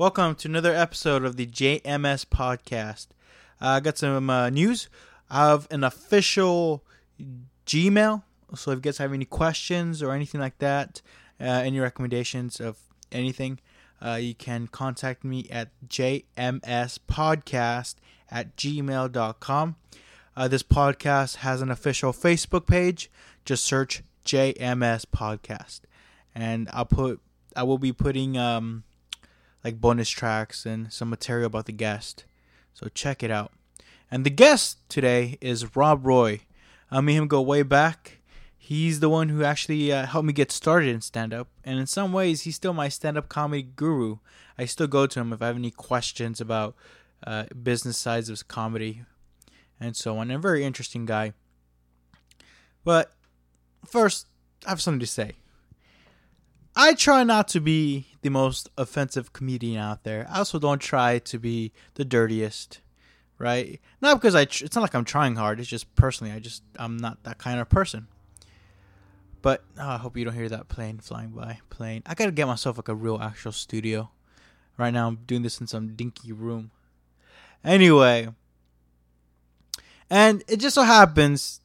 Welcome to another episode of the JMS podcast. Uh, I got some uh, news. I have an official Gmail. So if you guys have any questions or anything like that, uh, any recommendations of anything, uh, you can contact me at jmspodcast at gmail.com. Uh, this podcast has an official Facebook page. Just search JMS Podcast. And I'll put I will be putting um, like bonus tracks and some material about the guest. So check it out. And the guest today is Rob Roy. I mean him go way back. He's the one who actually uh, helped me get started in stand up. And in some ways, he's still my stand up comedy guru. I still go to him if I have any questions about uh, business sides of comedy and so on. And a very interesting guy. But first, I have something to say. I try not to be the most offensive comedian out there. I also don't try to be the dirtiest, right? Not because I. Tr- it's not like I'm trying hard. It's just personally, I just I'm not that kind of person. But oh, I hope you don't hear that plane flying by. Plane. I gotta get myself like a real actual studio. Right now, I'm doing this in some dinky room. Anyway, and it just so happens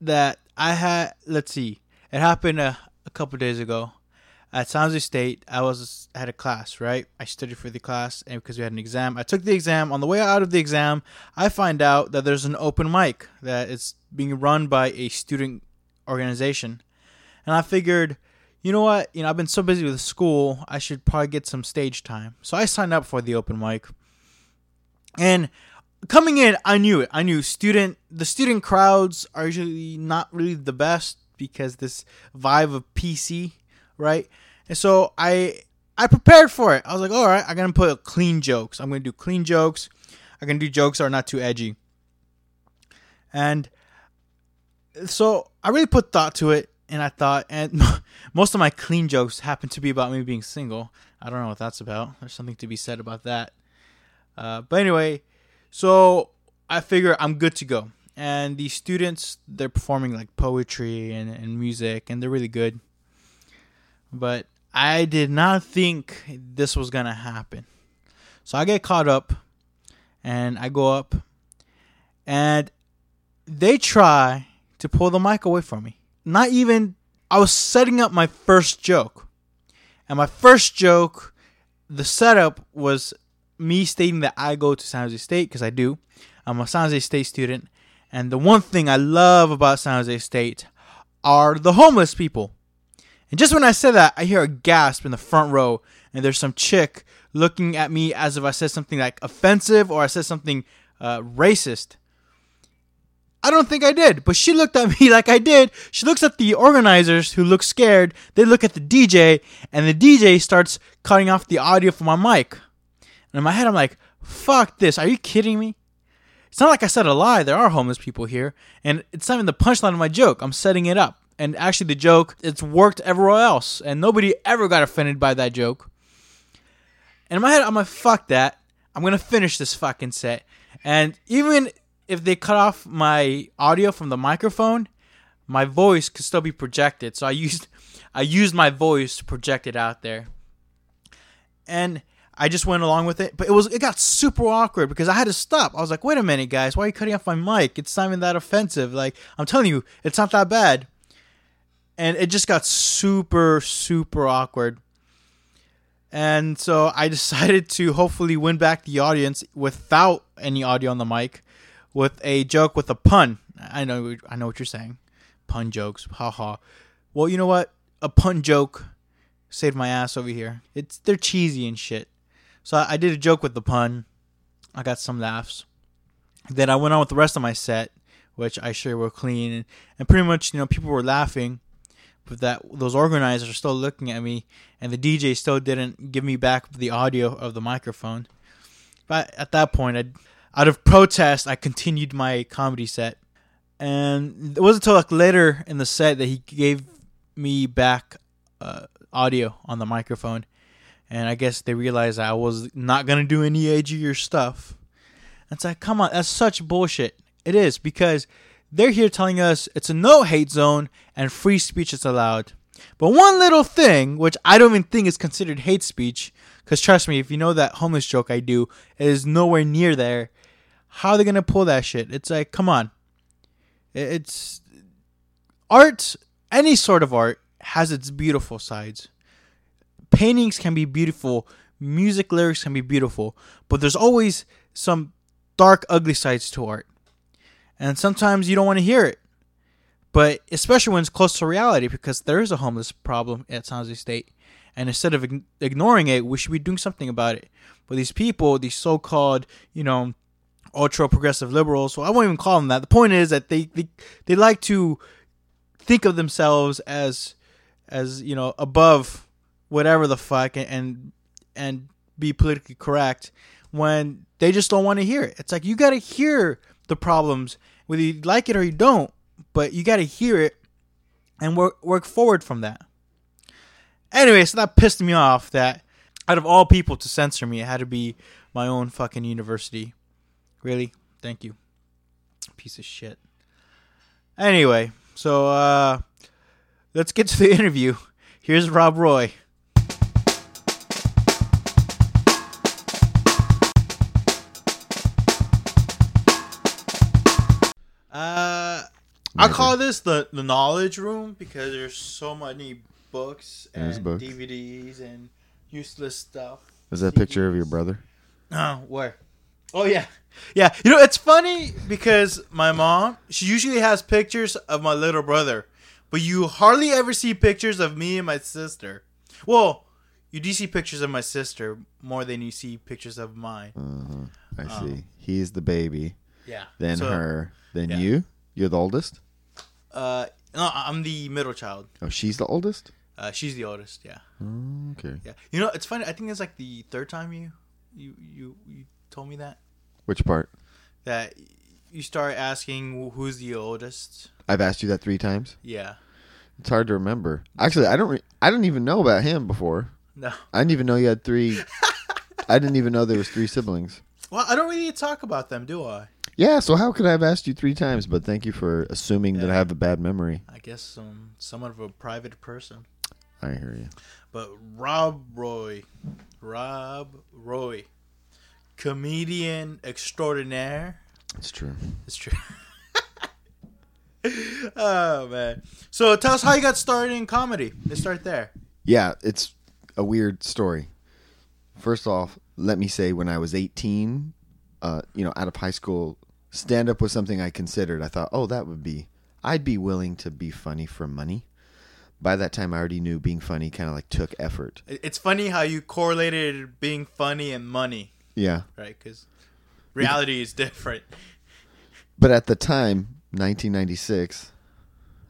that I had. Let's see. It happened a, a couple days ago at San Jose State, I was had a class, right? I studied for the class, and because we had an exam, I took the exam. On the way out of the exam, I find out that there's an open mic that is being run by a student organization, and I figured, you know what? You know, I've been so busy with school, I should probably get some stage time. So I signed up for the open mic, and coming in, I knew it. I knew student the student crowds are usually not really the best because this vibe of PC right? And so I I prepared for it. I was like, all right, I'm gonna put clean jokes. I'm gonna do clean jokes. I'm gonna do jokes that are not too edgy. And so I really put thought to it, and I thought, and most of my clean jokes happen to be about me being single. I don't know what that's about. There's something to be said about that. Uh, but anyway, so I figure I'm good to go. And these students, they're performing like poetry and, and music, and they're really good but I did not think this was gonna happen. So I get caught up and I go up and they try to pull the mic away from me. Not even I was setting up my first joke. And my first joke, the setup was me stating that I go to San Jose State because I do. I'm a San Jose State student. And the one thing I love about San Jose State are the homeless people. And just when I said that, I hear a gasp in the front row, and there's some chick looking at me as if I said something like offensive or I said something uh, racist. I don't think I did, but she looked at me like I did. She looks at the organizers who look scared. They look at the DJ, and the DJ starts cutting off the audio from my mic. And in my head, I'm like, fuck this. Are you kidding me? It's not like I said a lie. There are homeless people here. And it's not even the punchline of my joke. I'm setting it up and actually the joke it's worked everywhere else and nobody ever got offended by that joke and in my head i'm like fuck that i'm gonna finish this fucking set and even if they cut off my audio from the microphone my voice could still be projected so i used i used my voice to project it out there and I just went along with it, but it was it got super awkward because I had to stop. I was like, "Wait a minute, guys, why are you cutting off my mic? It's not even that offensive. Like I'm telling you, it's not that bad." And it just got super super awkward. And so i decided to hopefully win back the audience without any audio on the mic with a joke with a pun. I know i know what you're saying. Pun jokes haha. Well you know what? A pun joke saved my ass over here. It's they're cheesy and shit. So i, I did a joke with the pun. I got some laughs. Then i went on with the rest of my set which i sure were clean. And, and pretty much you know people were laughing that those organizers are still looking at me, and the DJ still didn't give me back the audio of the microphone. But at that point, I'd, out of protest, I continued my comedy set, and it wasn't until like later in the set that he gave me back uh, audio on the microphone, and I guess they realized I was not gonna do any edgier stuff. It's like, come on, that's such bullshit. It is because they're here telling us it's a no hate zone and free speech is allowed. But one little thing, which I don't even think is considered hate speech, because trust me, if you know that homeless joke I do, it is nowhere near there. How are they gonna pull that shit? It's like, come on. It's art. Any sort of art has its beautiful sides. Paintings can be beautiful. Music lyrics can be beautiful, but there's always some dark, ugly sides to art, and sometimes you don't want to hear it but especially when it's close to reality because there is a homeless problem at San Jose State. And instead of ignoring it, we should be doing something about it. But these people, these so-called, you know, ultra progressive liberals, well, I won't even call them that. The point is that they, they they like to think of themselves as as you know above whatever the fuck and and, and be politically correct when they just don't want to hear it. It's like you got to hear the problems whether you like it or you don't, but you got to hear it and work work forward from that. Anyway, so that pissed me off that out of all people to censor me, it had to be my own fucking university. Really? Thank you. Piece of shit. Anyway, so uh let's get to the interview. Here's Rob Roy. I call this the the knowledge room because there's so many books and There's books. DVDs and useless stuff. Is that a picture of your brother? Oh, where? Oh yeah, yeah. You know, it's funny because my mom she usually has pictures of my little brother, but you hardly ever see pictures of me and my sister. Well, you do see pictures of my sister more than you see pictures of mine. Uh-huh. I Oh. see. He's the baby, Yeah. then So, her, then yeah. you. You're the oldest. Uh, no, I'm the middle child. Oh, she's the oldest. Uh, she's the oldest. Yeah. Oh, okay. Yeah. You know, it's funny. I think it's like the third time you you you, you told me that Which part? that you start asking who's the oldest. I've asked you that three times. Yeah. It's hard to remember. Actually, I don't. Re- I didn't even know about him before. No. I didn't even know you had three. I didn't even know there was three siblings. Well, I don't really talk about them, do I? Yeah. So how could I have asked you three times? But thank you for assuming that I have a bad memory. I guess um, somewhat of a private person. I hear you. But Rob Roy, Rob Roy, comedian extraordinaire. It's true. It's true. oh man! So tell us how you got started in comedy. Let's start there. Yeah, it's a weird story. First off, let me say when I was 18, uh, you know, out of high school, stand up was something I considered. I thought, oh, that would be, I'd be willing to be funny for money. By that time, I already knew being funny kind of like took effort. It's funny how you correlated being funny and money, Yeah. right? Because reality is different. But at the time, 1996,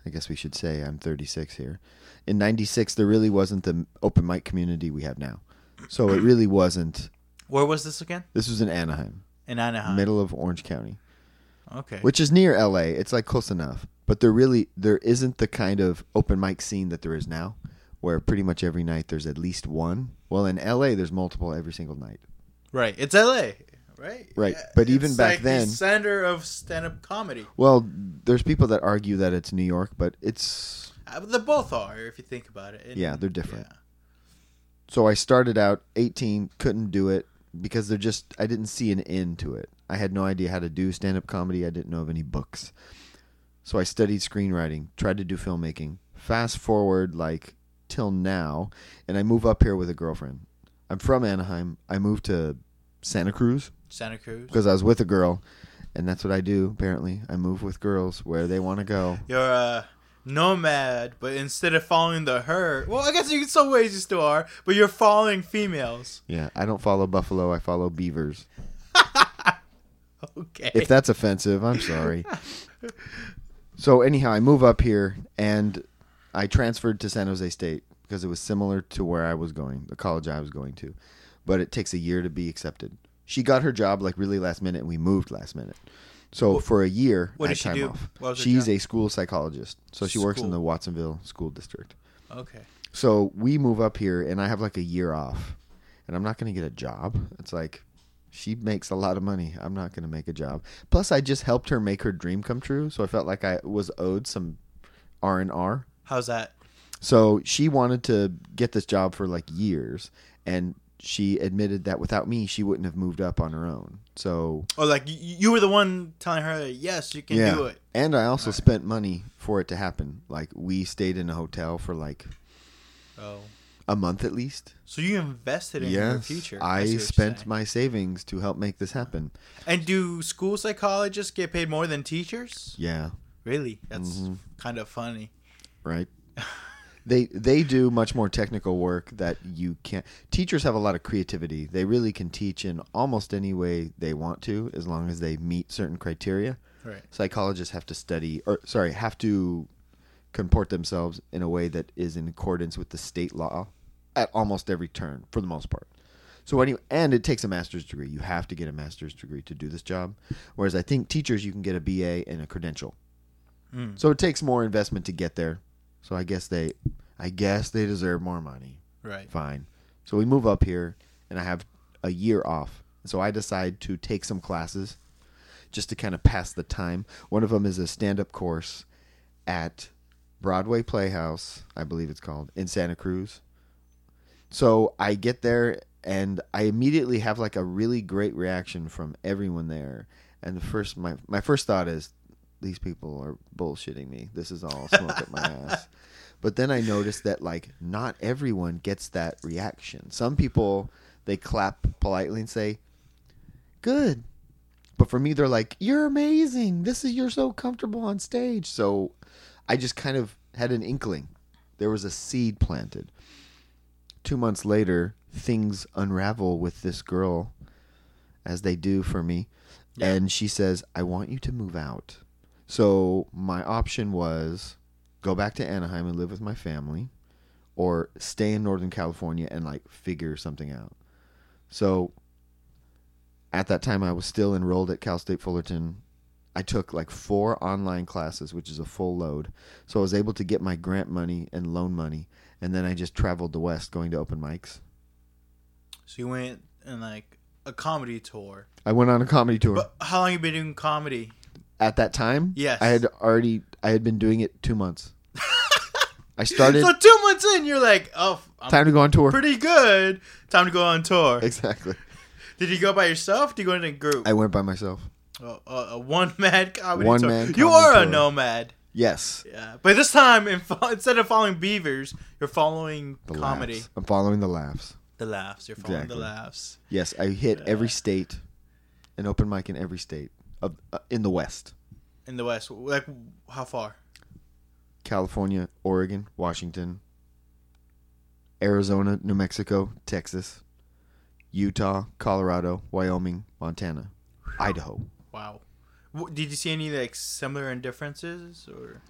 I guess we should say I'm 36 here. In 96, there really wasn't the open mic community we have now. So it really wasn't. Where was this again? This was in Anaheim, In Anaheim. middle of Orange County. Okay. which is near LA. It's like close enough, but there really there isn't the kind of open mic scene that there is now, where pretty much every night there's at least one. Well, in LA, there's multiple every single night. Right. It's LA, right? Right. But even It's back like then- the center of stand-up comedy. Well, there's people that argue that it's New York, but it's Uh, They both are, if you think about it. And- Yeah, they're different. yeah. so I started out 18, couldn't do it because there just I didn't see an end to it. I had no idea how to do stand up comedy. I didn't know of any books. So I studied screenwriting, tried to do filmmaking. Fast forward like till now, and I move up here with a girlfriend. I'm from Anaheim. I moved to Santa Cruz Santa Cruz. because I was with a girl, and that's what I do. Apparently, I move with girls where they want to go. You're a nomad, but instead of following the herd, well, I guess in some ways you still are, but you're following females. Yeah, I don't follow buffalo. I follow beavers. Okay. if that's offensive, I'm sorry. So anyhow, I move up here and I transferred to San Jose State because it was similar to where I was going, the college I was going to. But it takes a year to be accepted. She got her job like really last minute and we moved last minute. So for a year, what I she do? off. What was She's job? a school psychologist. So she works in the Watsonville school district. okay. So we move up here, and I have like a year off, and I'm not going to get a job. It's like she makes a lot of money. I'm not going to make a job. Plus, I just helped her make her dream come true, so I felt like I was owed some R and R. How's that? So she wanted to get this job for like years, and she admitted that without me, she wouldn't have moved up on her own. So Oh, like you were the one telling her, yes, you can Yeah. do it. And I also Alright. spent money for it to happen. Like we stayed in a hotel for like Oh, a month at least. so you invested in your Yes, future. I see what you're spent my savings to help make this happen. And do school psychologists get paid more than teachers? Yeah, Really? That's Mhm. kind of funny. right. they they do much more technical work that you can't. Teachers have a lot of creativity. They really can teach in almost any way they want to, as long as they meet certain criteria. Right. Psychologists have to study, or sorry, have to comport themselves in a way that is in accordance with the state law at almost every turn, for the most part. So anyway, and it takes a master's degree. You have to get a master's degree to do this job. Whereas I think teachers, you can get a BA and a credential. Mm. So it takes more investment to get there. So I guess they, I guess they deserve more money. Right. Fine. So we move up here, and I have a year off. So I decide to take some classes, just to kind of pass the time. One of them is a stand-up course at Broadway Playhouse, I believe it's called, in Santa Cruz. So I get there and I immediately have like a really great reaction from everyone there. And the first my my first thought is these people are bullshitting me. This is all smoke up my ass. But then I noticed that like not everyone gets that reaction. Some people they clap politely and say, "Good." But for me they're like, "You're amazing. This is you're so comfortable on stage." So I just kind of had an inkling. There was a seed planted. 2 months later, things unravel with this girl as they do for me. Yeah. And she says, "I want you to move out." So my option was go back to Anaheim and live with my family or stay in Northern California and like figure something out. So at that time I was still enrolled at Cal State Fullerton. I took like four online classes, which is a full load. So I was able to get my grant money and loan money and then I just traveled the west going to open mics. So you went and like a comedy tour. I went on a comedy tour. But how long you been doing comedy? at that time, Yes. I had already I had been doing it 2 months. I started So two months in, you're like, oh, I'm time to go on tour. pretty good. Time to go on tour. Exactly. Did you go by yourself? Did you go in a group? I went by myself. Oh, a, a one man comedy One tour. man You are a nomad. Yes. Yeah, but this time, in, fo- instead of following beavers, you're following The comedy. laughs. I'm following the laughs. The laughs. You're following Exactly. the laughs. Yes, I hit Yeah. every state, an open mic in every state of uh, in the West: In the West, like how far? California, Oregon, Washington, Arizona, New Mexico, Texas, Utah, Colorado, Wyoming, Montana, Idaho. Wow. Did you see any like similar differences or?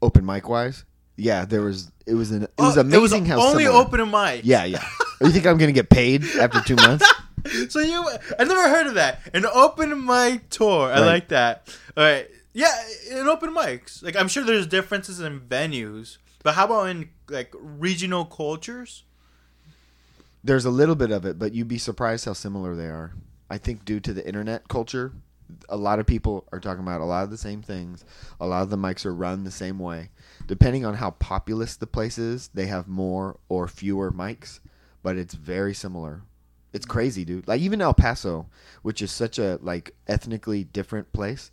Open mic wise, yeah, there was. It was an. It was Oh, amazing how only similar. open mic. Yeah, yeah. you think I'm gonna get paid after two months? so you, I never heard of that. An open mic tour. I like that. All right. Yeah, in open mics. Like I'm sure there's differences in venues, but how about in like regional cultures? There's a little bit of it, but you'd be surprised how similar they are. I think due to the internet culture, a lot of people are talking about a lot of the same things. A lot of the mics are run the same way. Depending on how populous the place is, they have more or fewer mics, but it's very similar. It's crazy, dude. Like even El Paso, which is such a like ethnically different place.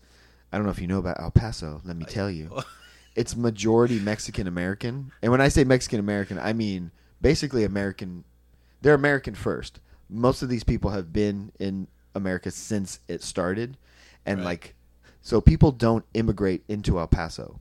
I don't know if you know about El Paso. Let me tell you. It's majority Mexican American. And when I say Mexican American, I mean basically American they're American first. Most of these people have been in America since it started, and Right. like, so people don't immigrate into El Paso.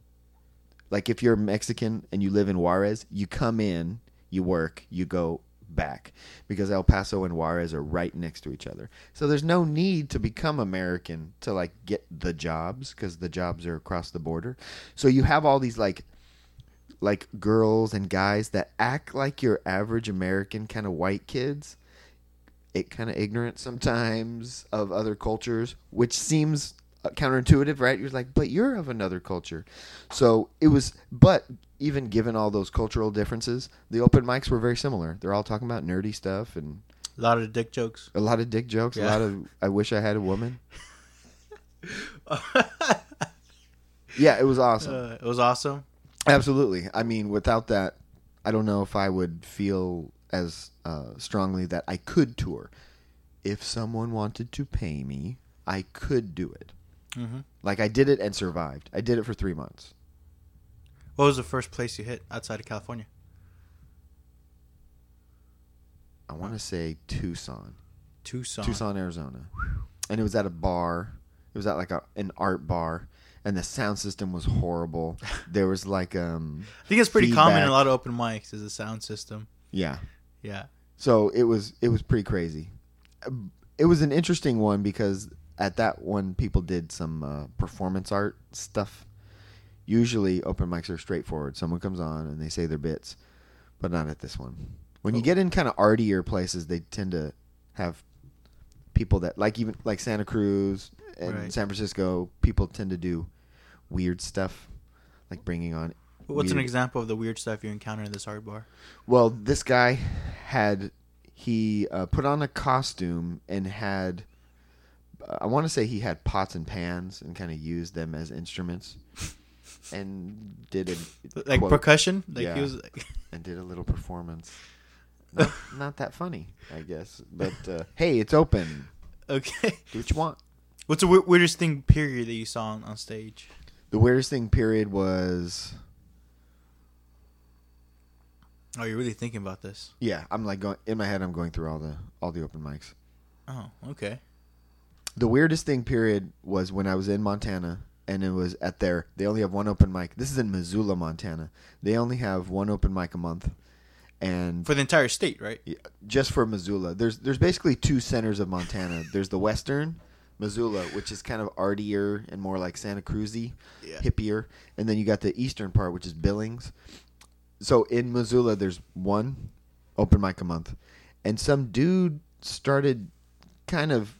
Like, if you're Mexican and you live in Juarez, you come in, you work, you go back because El Paso and Juarez are right next to each other. So there's no need to become American to like get the jobs because the jobs are across the border. So you have all these like like girls and guys that act like your average American kind of white kids. It kind of ignorant sometimes of other cultures, which seems uh, counterintuitive, right? You're like, but you're of another culture. So it was, but even given all those cultural differences, the open mics were very similar. They're all talking about nerdy stuff and A lot of dick jokes. a lot of dick jokes, a lot of I wish I had a woman. Yeah, it was awesome. Uh, it was awesome. Absolutely. I mean, without that, I don't know if I would feel as uh, strongly that I could tour. If someone wanted to pay me, I could do it. Mm-hmm. Like I did it and survived. I did it for three months. What was the first place you hit outside of California? I want to say Tucson, Tucson. Tucson, Arizona, and it was at a bar. It was at like a, an art bar, and the sound system was horrible. There was like um, I think it's pretty common in a lot of open mics is a sound system. yeah. Yeah. So it was it was pretty crazy. It was an interesting one because at that one people did some uh, performance art stuff. Usually open mics are straightforward. Someone comes on and they say their bits, but not at this one. When you Oh. get in kind of artier places, they tend to have people that like even like Santa Cruz and Right. San Francisco. People tend to do weird stuff, like bringing on What's an example of the weird stuff you encounter in this art bar? Well, this guy had he uh, put on a costume and had I want to say he had pots and pans and kind of used them as instruments and did a Like quote, percussion? Like Yeah. he was like, and did a little performance. Not, not that funny, I guess. But uh, hey, it's open. Okay. Do what you want. What's the weirdest thing period that you saw on, on stage? The weirdest thing period was Oh, you're really thinking about this. yeah. I'm like going in my head. I'm going through all the all the open mics. Oh, okay. The weirdest thing period was when I was in Montana and it was at their they only have one open mic. This is in Missoula, Montana. They only have one open mic a month. And For the entire state, right? yeah, just for Missoula. There's there's basically two centers of Montana. There's the western Missoula, which is kind of artier and more like Santa Cruzy, Yeah. hippier, and then you got the eastern part, which is Billings. So in Missoula, there's one open mic a month, and some dude started kind of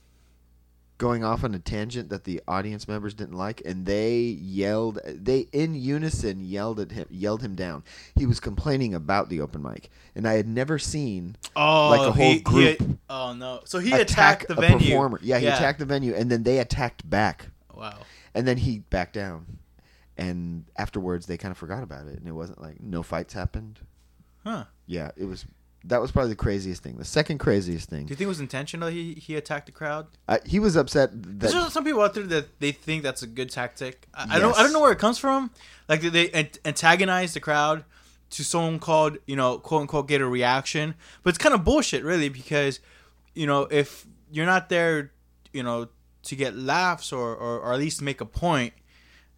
going off on a tangent that the audience members didn't like, and they yelled. They in unison yelled at him, yelled him down. He was complaining about the open mic, and I had never seen Oh, Like a whole he, he- group oh no! So he attack attacked the venue. performer. Yeah, he attacked the venue, and then they attacked back. Wow. And then he backed down. And afterwards, they kind of forgot about it, and it wasn't like no fights happened. Huh? Yeah, it was. That was probably the craziest thing. The second craziest thing, Do you think it was intentional? He he attacked the crowd. uh, he was upset There's that just some people out there that they think that's a good tactic. I, I don't I don't know where it comes from. Like they- they antagonize the crowd to someone called you know quote unquote get a reaction, but it's kind of bullshit really because you know if you're not there you know to get laughs or or, or at least make a point,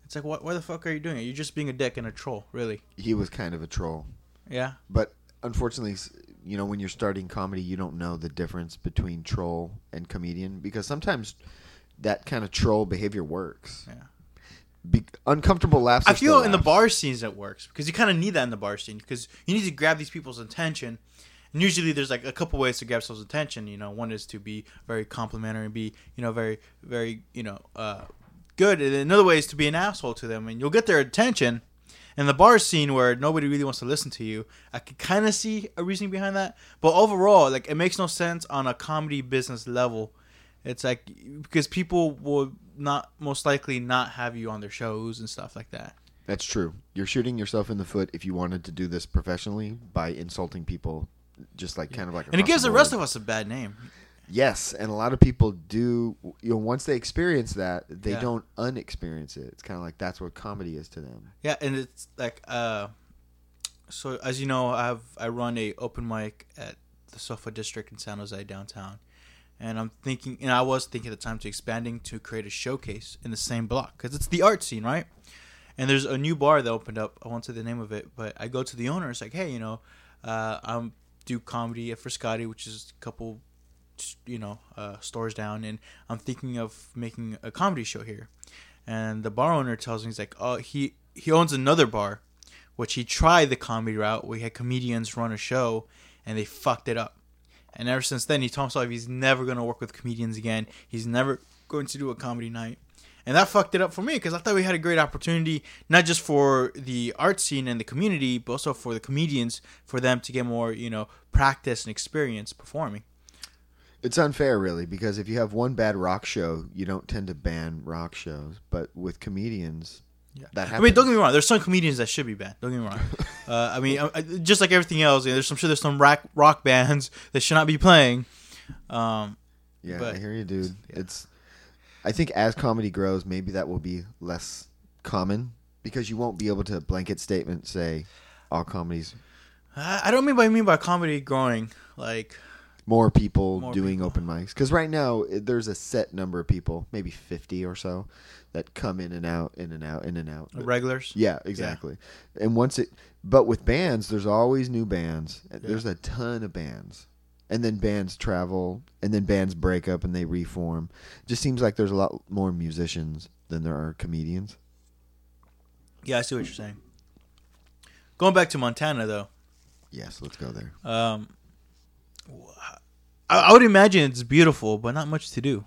it's like what why the fuck are you doing it? You're just being a dick and a troll, really. he was kind of a troll. Yeah. But unfortunately, you know, when you're starting comedy, you don't know the difference between troll and comedian because sometimes that kind of troll behavior works. Yeah. Be- uncomfortable laughs. I feel in the bar scenes it works because you kind of need that in the bar scene because you need to grab these people's attention. And usually there's like a couple ways to grab someone's attention. You know, one is to be very complimentary and be you know very very you know uh, good, and another way is to be an asshole to them, and you'll get their attention. In the bar scene where nobody really wants to listen to you, I could kind of see a reasoning behind that. But overall, like it makes no sense on a comedy business level. It's like because people will not most likely not have you on their shows and stuff like that. That's true. You're shooting yourself in the foot if you wanted to do this professionally by insulting people, just like kind of like. and it gives the rest of us a bad name. Yes, and a lot of people do. You know, once they experience that, they Yeah. don't unexperience it. It's kind of like that's what comedy is to them. Yeah, and it's like uh, so as you know, I have I run a open mic at the Sofa District in San Jose downtown, and I'm thinking, and I was thinking at the time to expanding to create a showcase in the same block because it's the art scene, right? And there's a new bar that opened up. I won't say the name of it, but I go to the owner. It's like, hey, you know, uh, I'm do comedy at Frascati, which is a couple, you know, uh, stores down, and I'm thinking of making a comedy show here. And the bar owner tells me he's like, oh, he he owns another bar, which he tried the comedy route. We had comedians run a show, and they fucked it up. And ever since then, he told himself he's never gonna work with comedians again. He's never going to do a comedy night. And that fucked it up for me because I thought we had a great opportunity, not just for the art scene and the community, but also for the comedians, for them to get more, you know, practice and experience performing. It's unfair, really, because if you have one bad rock show, you don't tend to ban rock shows. But with comedians, Yeah. That I mean, don't get me wrong. There's some comedians that should be banned. Don't get me wrong. uh, I mean, I, I- just like everything else, you know, there's I'm sure there's some rock rock bands that should not be playing. Um, Yeah, But- I hear you, dude. Yeah. It's. I think as comedy grows, maybe that will be less common because you won't be able to blanket statement say all comedies I, I don't mean by mean by comedy growing. Like, more people More doing people. open mics because right now it- there's a set number of people, maybe fifty or so, that come in and out, in and out, in and out. regulars. Yeah, exactly. And once it, but with bands, there's always new bands. Yeah. There's a ton of bands, and then bands travel, and then bands break up and they reform. Just seems like there's a lot more musicians than there are comedians. Yeah, I see what you're saying. Going back to Montana though, Yes, let's go there. um, I, I would imagine it's beautiful, but not much to do.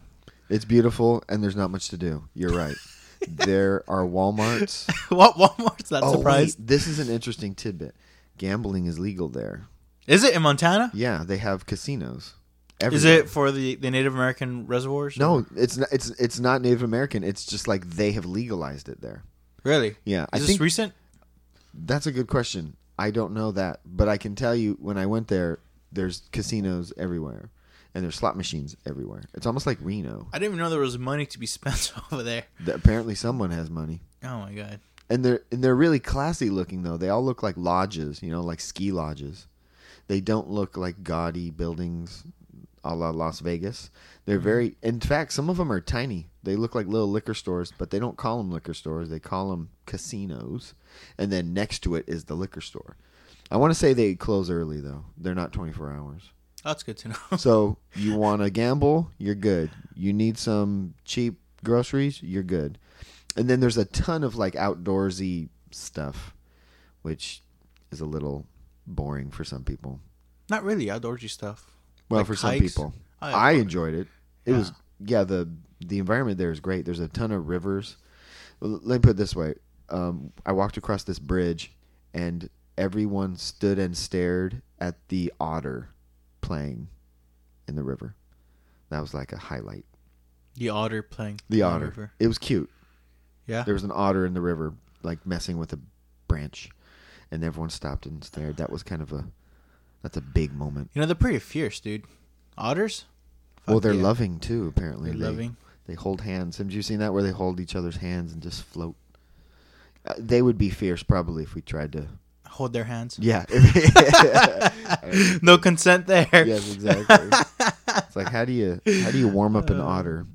It's beautiful, and there's not much to do. You're right. there are WalMarts. what Walmart's not oh, surprised? wait, this is an interesting tidbit. Gambling is legal there. Is it in Montana? Yeah, they have casinos. Is it for the, the Native American reservoirs? No, it's not, it's it's not Native American. It's just like they have legalized it there. really. Yeah, I Is this think recent? that's a good question. I don't know that, but I can tell you when I went there, there's casinos everywhere, and there's slot machines everywhere. It's almost like Reno. I didn't even know there was money to be spent over there. Th- Apparently, someone has money, Oh my god. and they're and they're really classy looking though. They all look like lodges, you know, like ski lodges. They don't look like gaudy buildings, a la Las Vegas. They're mm-hmm. very, in fact, some of them are tiny. They look like little liquor stores, but they don't call them liquor stores. They call them casinos, and then next to it is the liquor store. I want to say they close early though. They're not 24 hours. That's good to know. So you want to gamble, you're good. You need some cheap groceries, you're good. And then there's a ton of like outdoorsy stuff, which is a little boring for some people. not really outdoorsy stuff. Well, Like for some hikes? people, Oh, I enjoyed it. It was yeah the the environment there is great. There's a ton of rivers. Let me put it this way: um, I walked across this bridge, and everyone stood and stared at the otter playing in the river. That was like a highlight. the otter playing. The otter. river. It was cute. Yeah. There was an otter in the river, like messing with a branch, and everyone stopped and stared. That was kind of a that's a big moment. You know they're pretty fierce, dude. Otters. well, they're yeah. loving too. Apparently, They're they, loving. They hold hands. Have you seen that where they hold each other's hands and just float? Uh, they would be fierce probably if we tried to. Hold their hands. Yeah. no consent there. yes, exactly. It's like how do you how do you warm up an otter?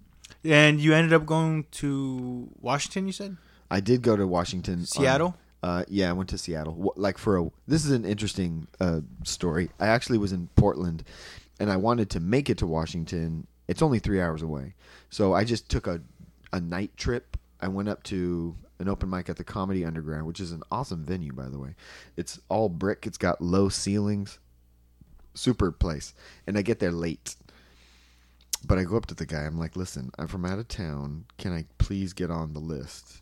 And you ended up going to Washington. You said I did go to Washington. on- Seattle. uh, yeah, I went to Seattle. Like for a this is an interesting uh, story. I actually was in Portland, and I wanted to make it to Washington. It's only three hours away, so I just took a a night trip. I went up to an open mic at the Comedy Underground, which is an awesome venue, by the way. It's all brick. It's got low ceilings, super place. And I get there late. But I go up to the guy. I'm like, "Listen, I'm from out of town. Can I please get on the list?"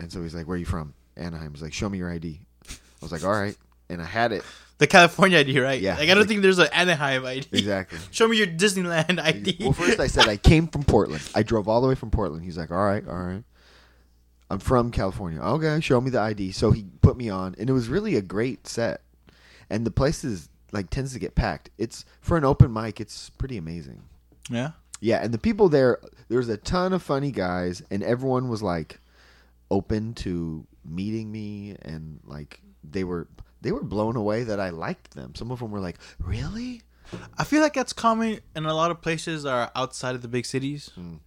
And so he's like, "Where are you from?" Anaheim. He's like, "Show me your ID." I was like, "All right," and I had it The California ID, right? Yeah. Like I don't Like- think there's an Anaheim ID. exactly. Show me your Disneyland ID. Well, first I said I came from Portland. I drove all the way from Portland. He's like, "All right, all right." I'm from California. Okay, show me the ID. So he put me on, and it was really a great set. And the place is like tends to get packed. It's for an open mic. It's pretty amazing. yeah. Yeah, and the people there, there's a ton of funny guys, and everyone was like open to meeting me, and like they were they were blown away that I liked them. Some of them were like, "Really?" I feel like that's common in a lot of places that are outside of the big cities, Mm.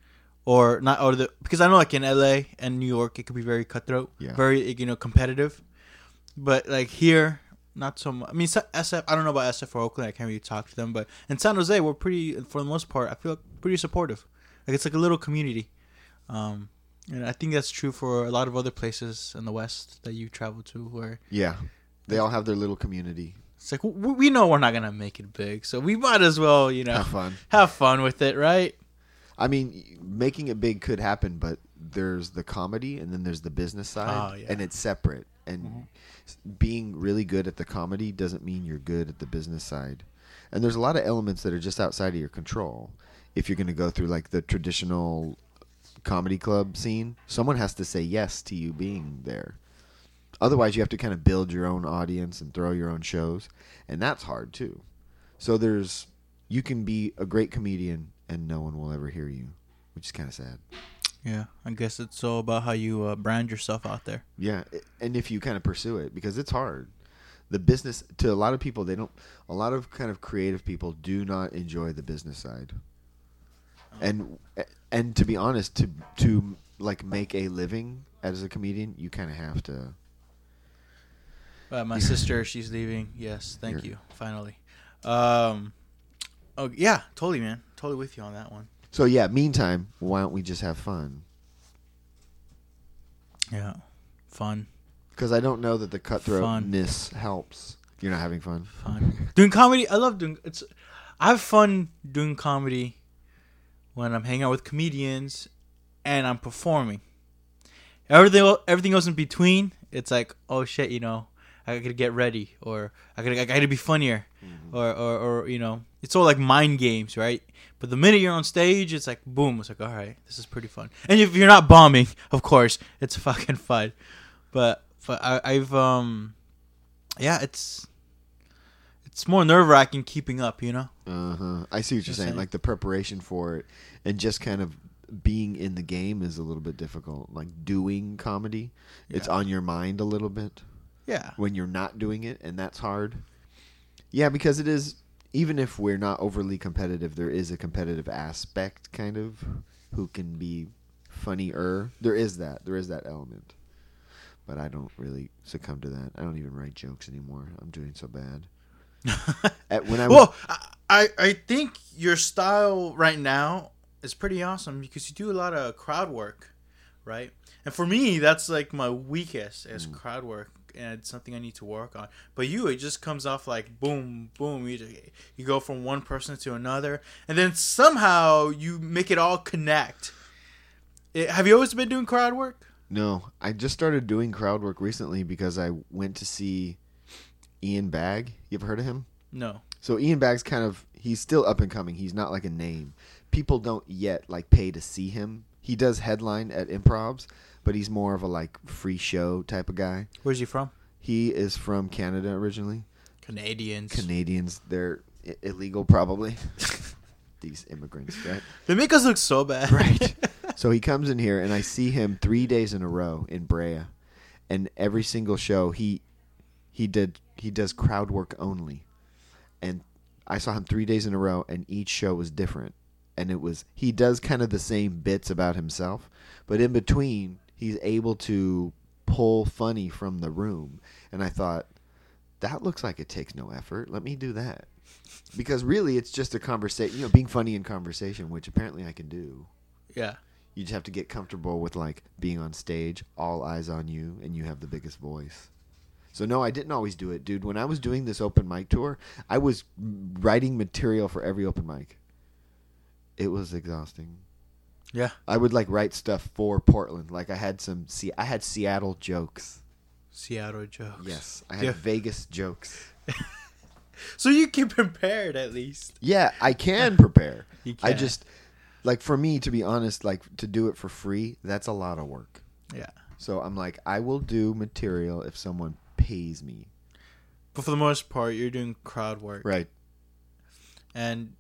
Or not, or the because I know like in LA and New York it could be very cutthroat, Yeah. very you know competitive, but like here not so much. I mean SF, I don't know about SF or Oakland. I can't really talk to them, but in San Jose we're pretty for the most part. I feel pretty supportive. Like it's like a little community, um, and I think that's true for a lot of other places in the West that you travel to, where Yeah, they all have their little community. it's like we know we're not gonna make it big, so we might as well you know Have fun. have fun with it, right? I mean, making it big could happen, but there's the comedy and then there's the business oh, side, Oh, yeah. and it's separate. And mm-hmm. s being really good at the comedy doesn't mean you're good at the business side. And there's a lot of elements that are just outside of your control. If you're going to go through like the traditional comedy club scene, someone has to say yes to you being there. Otherwise, you have to kind of build your own audience and throw your own shows, and that's hard too. So there's you can be a great comedian and no one will ever hear you, which is kind of sad. Yeah, I guess it's all about how you uh, brand yourself out there. Yeah, and if you kind of pursue it because it's hard. The business to a lot of people they don't a lot of kind of creative people do not enjoy the business side. And and to be honest to to like make a living as a comedian, you kind of have to Uh, my sister, she's leaving. Yes, thank You're- you. Finally. Um. Oh yeah, totally, man. Totally with you on that one. So yeah, meantime, why don't we just have fun? Yeah, fun, Cuz I don't know that the cutthroatness helps. You're not having fun. fun. doing comedy, I love doing. It's. I have fun doing comedy when I'm hanging out with comedians and I'm performing. Everything, everything else in between, it's like, oh shit, you know, I gotta get ready, or I gotta, I gotta be funnier, mm-hmm. or, or, or, you know, it's all like mind games, right? But the minute you're on stage, it's like, boom, it's like, all right, this is pretty fun. And if you're not bombing, of course, it's fucking fun. But, but I, I've, um, yeah, it's, it's more nerve wracking keeping up, you know. Uh huh. I see what you're saying. saying. Like the preparation for it, and just kind of being in the game is a little bit difficult. Like doing comedy, it's on your mind a little bit Yeah. when you're not doing it, and that's hard. Yeah, because it is. Even if we're not overly competitive, there is a competitive aspect, kind of, who can be funnier. There is that. There is that element. But I don't really succumb to that. I don't even write jokes anymore. I'm doing so bad. At, when I was, well, I, I think your style right now is pretty awesome because you do a lot of crowd work, right? And for me, that's like my weakest is Mm. crowd work, and something I need to work on. But you, it just comes off like boom, boom. You you go from one person to another, and then somehow you make it all connect. It, have you always been doing crowd work? No, I just started doing crowd work recently because I went to see Ian Bagg. You ever heard of him? No. So Ian Bagg's kind of he's still up and coming. He's not like a name. People don't yet like pay to see him. He does headline at improvs, but he's more of a like free show type of guy. Where's he from? He is from Canada originally. Canadians. Canadians, they're I- illegal probably. These immigrants, right? they make us look so bad. Right. So he comes in here, and I see him three days in a row in Brea, and every single show he he did he does crowd work only, and I saw him three days in a row, and each show was different, and it was he does kind of the same bits about himself, but in between he's able to pull funny from the room, and I thought that looks like it takes no effort. Let me do that. Because really, it's just a conversation. You know, being funny in conversation, which apparently I can do yeah. you just have to get comfortable with like being on stage, all eyes on you, and you have the biggest voice. So no, I didn't always do it, dude. When I was doing this open mic tour, I was writing material for every open mic. It was exhausting. Yeah. I would like write stuff for Portland. Like I had some see I had Seattle jokes. Seattle jokes. Yes, I had Yeah. Vegas jokes. So you keep prepared at least. Yeah, I can prepare. You I just like for me to be honest, like to do it for free, that's a lot of work. Yeah. So I'm like, I will do material if someone pays me. But for the most part, you're doing crowd work. Right. And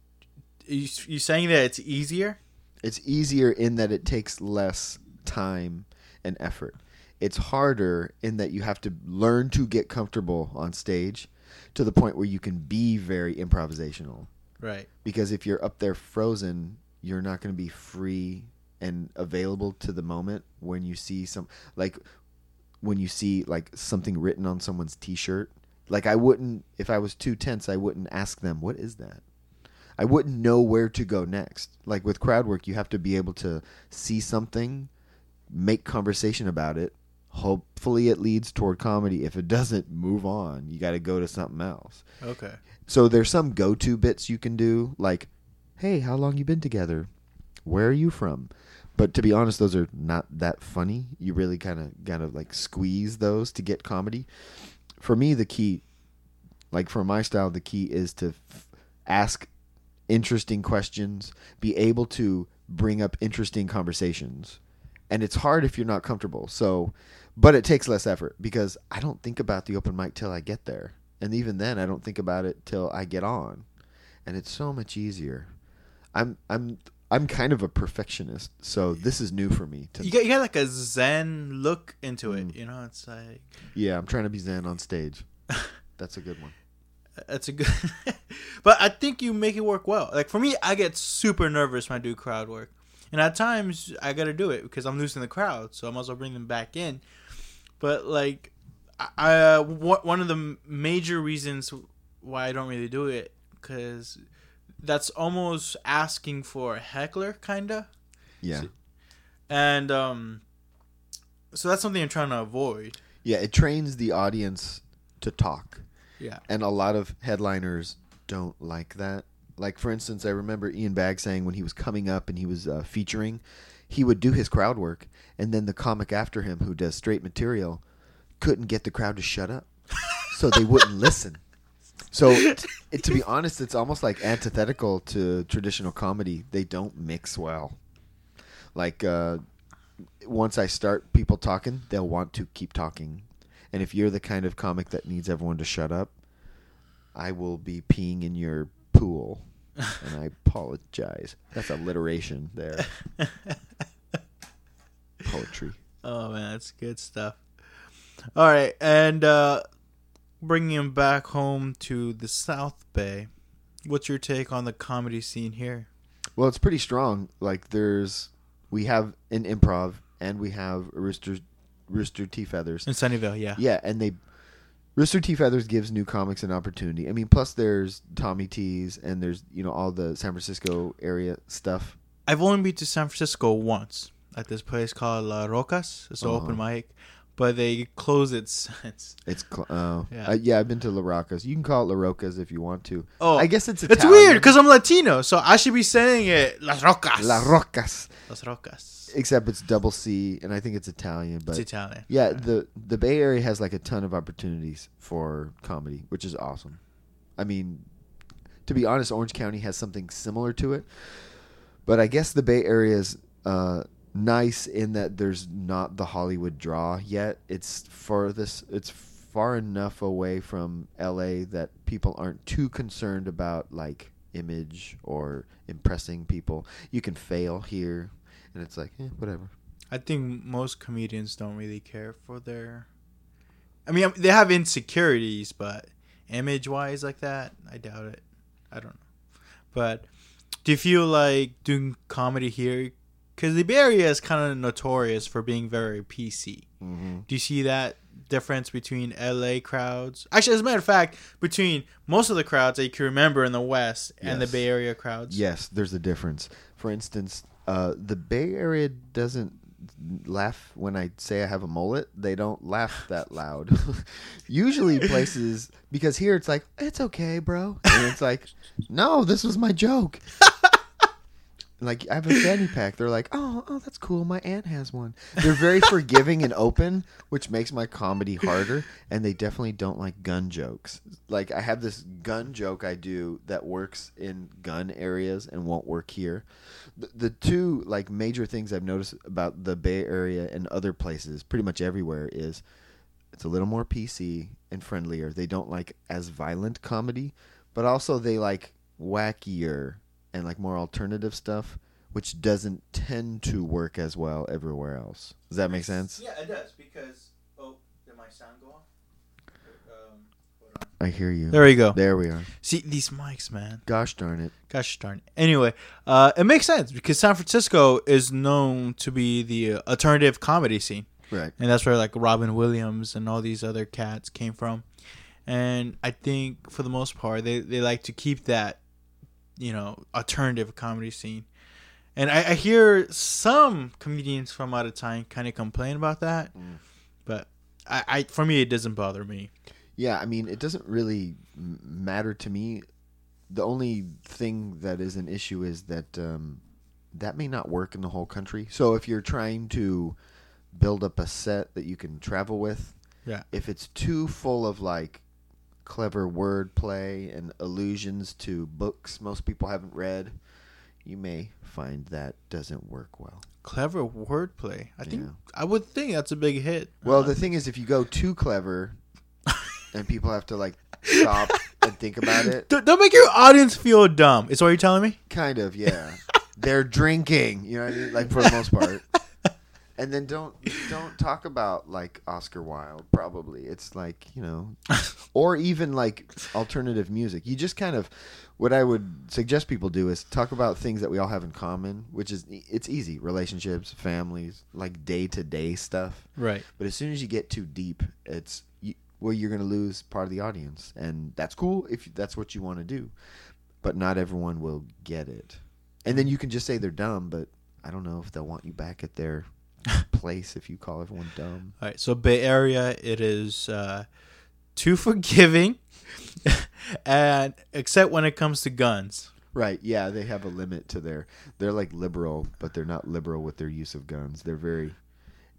you you saying that it's easier? It's easier in that it takes less time and effort. It's harder in that you have to learn to get comfortable on stage to the point where you can be very improvisational. Right. Because if you're up there frozen, you're not going to be free and available to the moment when you see some like when you see like something written on someone's t-shirt. Like I wouldn't if I was too tense, I wouldn't ask them, "What is that?" I wouldn't know where to go next. Like with crowd work, you have to be able to see something, make conversation about it. Hopefully it leads toward comedy. If it doesn't, move on. You got to go to something else. Okay. So there's some go-to bits you can do, like, "Hey, how long you been together? Where are you from?" But to be honest, those are not that funny. You really kind of gotta like squeeze those to get comedy. For me, the key, like for my style, the key is to f- ask interesting questions, be able to bring up interesting conversations. And it's hard if you're not comfortable. So, but it takes less effort because I don't think about the open mic till I get there. And even then I don't think about it till I get on. And it's so much easier. I'm I'm I'm kind of a perfectionist, so this is new for me. To, You got, you got like a zen look into it. Mm. You know, it's like yeah, I'm trying to be zen on stage. That's a good one. That's a good. but I think you make it work well. Like for me, I get super nervous when I do crowd work, and at times I got to do it because I'm losing the crowd, so I might as well bring them back in. But like, I, I uh, one of the major reasons why I don't really do it because that's almost asking for a heckler, kinda. Yeah. and um so that's something i'm trying to avoid Yeah, it trains the audience to talk. Yeah And a lot of headliners don't like that. Like, for instance, I remember Ian Bagg saying when he was coming up and he was uh, featuring, he would do his crowd work, and then the comic after him, who does straight material, couldn't get the crowd to shut up. So they wouldn't listen. So, t- it, to be honest, it's almost like antithetical to traditional comedy. They don't mix well. Like, uh, once I start people talking, they'll want to keep talking. And if you're the kind of comic that needs everyone to shut up, I will be peeing in your pool. and I apologize. That's alliteration there. Poetry. oh man that's good stuff all right and uh bringing him back home to the south bay what's your take on the comedy scene here Well, it's pretty strong. Like there's we have an improv and we have a Rooster Rooster T Feathers. in sunnyvale yeah Yeah, and they Rooster T Feathers gives new comics an opportunity. I mean, plus there's Tommy T's and there's you know all the San Francisco area stuff. i've only been to san francisco once at this place called la Rocca's it's an open Uh-huh. mic but they close it since It's cl- oh Yeah. yeah. yeah, I've been to La Rocca's. You can call it La Rocca's if you want to. oh I guess it's Italian. it's weird because i'm latino so i should be saying it las rocas La Rocas, las rocas except it's double C, and I think it's Italian. But it's italian yeah, the the Bay Area has like a ton of opportunities for comedy, which is awesome. I mean, to be honest, Orange County has something similar to it, but I guess the Bay Area is uh, nice in that there's not the Hollywood draw yet. It's farthest. It's far enough away from L.A. that people aren't too concerned about like image or impressing people. You can fail here, and it's like eh, whatever. I think most comedians don't really care for their. I mean, they have insecurities, but image-wise, like that, I doubt it. I don't know. But do you feel like doing comedy here? Because the Bay Area is kind of notorious for being very PC. Mm-hmm. Do you see that difference between LA crowds? Actually, as a matter of fact, between most of the crowds that you can remember in the West and the Bay Area crowds. Yes, there's a difference. For instance, uh, the Bay Area doesn't laugh when I say I have a mullet. They don't laugh that loud. Usually, places because here it's like it's okay, bro, and it's like, no, this was my joke. like I have a fanny pack. They're like, oh, oh, that's cool. My aunt has one. They're very forgiving and open, which makes my comedy harder. And they definitely don't like gun jokes. Like I have this gun joke I do that works in gun areas and won't work here. The, the two like major things I've noticed about the Bay Area and other places, pretty much everywhere, is it's a little more PC and friendlier. They don't like as violent comedy, but also they like wackier and like more alternative stuff, which doesn't tend to work as well everywhere else. Does that make sense? Yeah, it does because. Oh, did my sound go off? Um. I hear you. There you go. There we are. See these mics, man. Gosh darn it. Gosh darn. It. Anyway, uh, it makes sense because San Francisco is known to be the uh, alternative comedy scene, Right. and that's where like Robin Williams and all these other cats came from. And I think for the most part, they they like to keep that, you know, alternative comedy scene. And I, I hear some comedians from out of town kind of complain about that, Mm. but I, I for me it doesn't bother me. Yeah, I mean, it doesn't really matter to me. The only thing that is an issue is that um, that may not work in the whole country. So if you're trying to build up a set that you can travel with, Yeah. if it's too full of like clever wordplay and allusions to books most people haven't read, you may find that doesn't work well. Clever wordplay. I think Yeah. I would think that's a big hit. Well, Uh, the thing is, if you go too clever, and people have to like stop and think about it, don't don't make your audience feel dumb. Is what you're telling me? kind of, yeah. They're drinking, you know what I mean? Like for the most part. And then don't don't talk about like Oscar Wilde. Probably it's like you know, or even like alternative music. You just kind of what I would suggest people do is talk about things that we all have in common, which is it's easy relationships, families, like day to day stuff. Right. But as soon as you get too deep, it's you, well, you're going to lose part of the audience, and that's cool if that's what you want to do. But not everyone will get it, and then you can just say they're dumb. But I don't know if they'll want you back at their place if you call everyone dumb. All right. So Bay Area, it is uh, too forgiving, and except when it comes to guns. Right? Yeah, they have a limit to their. They're like liberal, but they're not liberal with their use of guns. They're very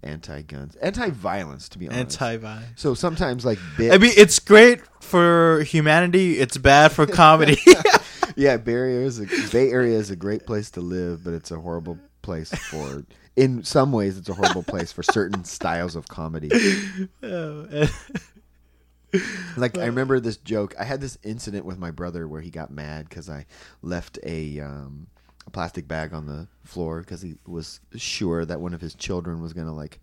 anti-guns, anti-violence, to be honest. Anti-violence. so sometimes like bits, I mean, it's great for humanity. It's bad for comedy. yeah, Bay Area is a Bay Area is a great place to live, but it's a horrible place for. In some ways, it's a horrible place for certain styles of comedy. Oh, Like I remember this joke. I had this incident with my brother where he got mad because I left a um, a plastic bag on the floor because he was sure that one of his children was gonna like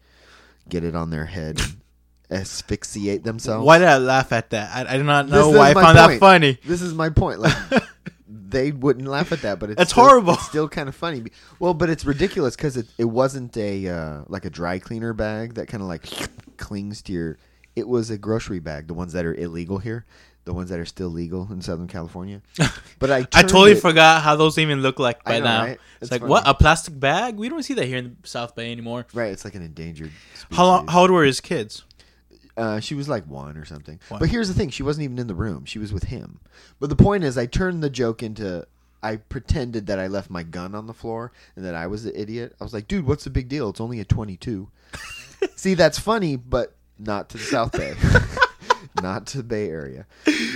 get it on their head and asphyxiate themselves. Why did I laugh at that? I, I do not know is why I found that funny. This is my point. Like they wouldn't laugh at that, but it's That's still- horrible. It's still kind of funny. Well, but it's ridiculous because it, it wasn't a uh, like a dry cleaner bag that kind of like clings to your. It was a grocery bag, the ones that are illegal here, the ones that are still legal in Southern California. But I I totally it- forgot how those even look like by know, now. right? It's It's like funny. what a plastic bag. We don't see that here in the South Bay anymore. Right, it's like an endangered. Species. How long? How old were his kids? Uh, she was like one or something. One. But here's the thing: she wasn't even in the room. She was with him. But the point is, I turned the joke into. I pretended that I left my gun on the floor and that I was the idiot. I was like, "Dude, what's the big deal? It's only a 22." See, that's funny, but not to the South Bay, not to the Bay Area.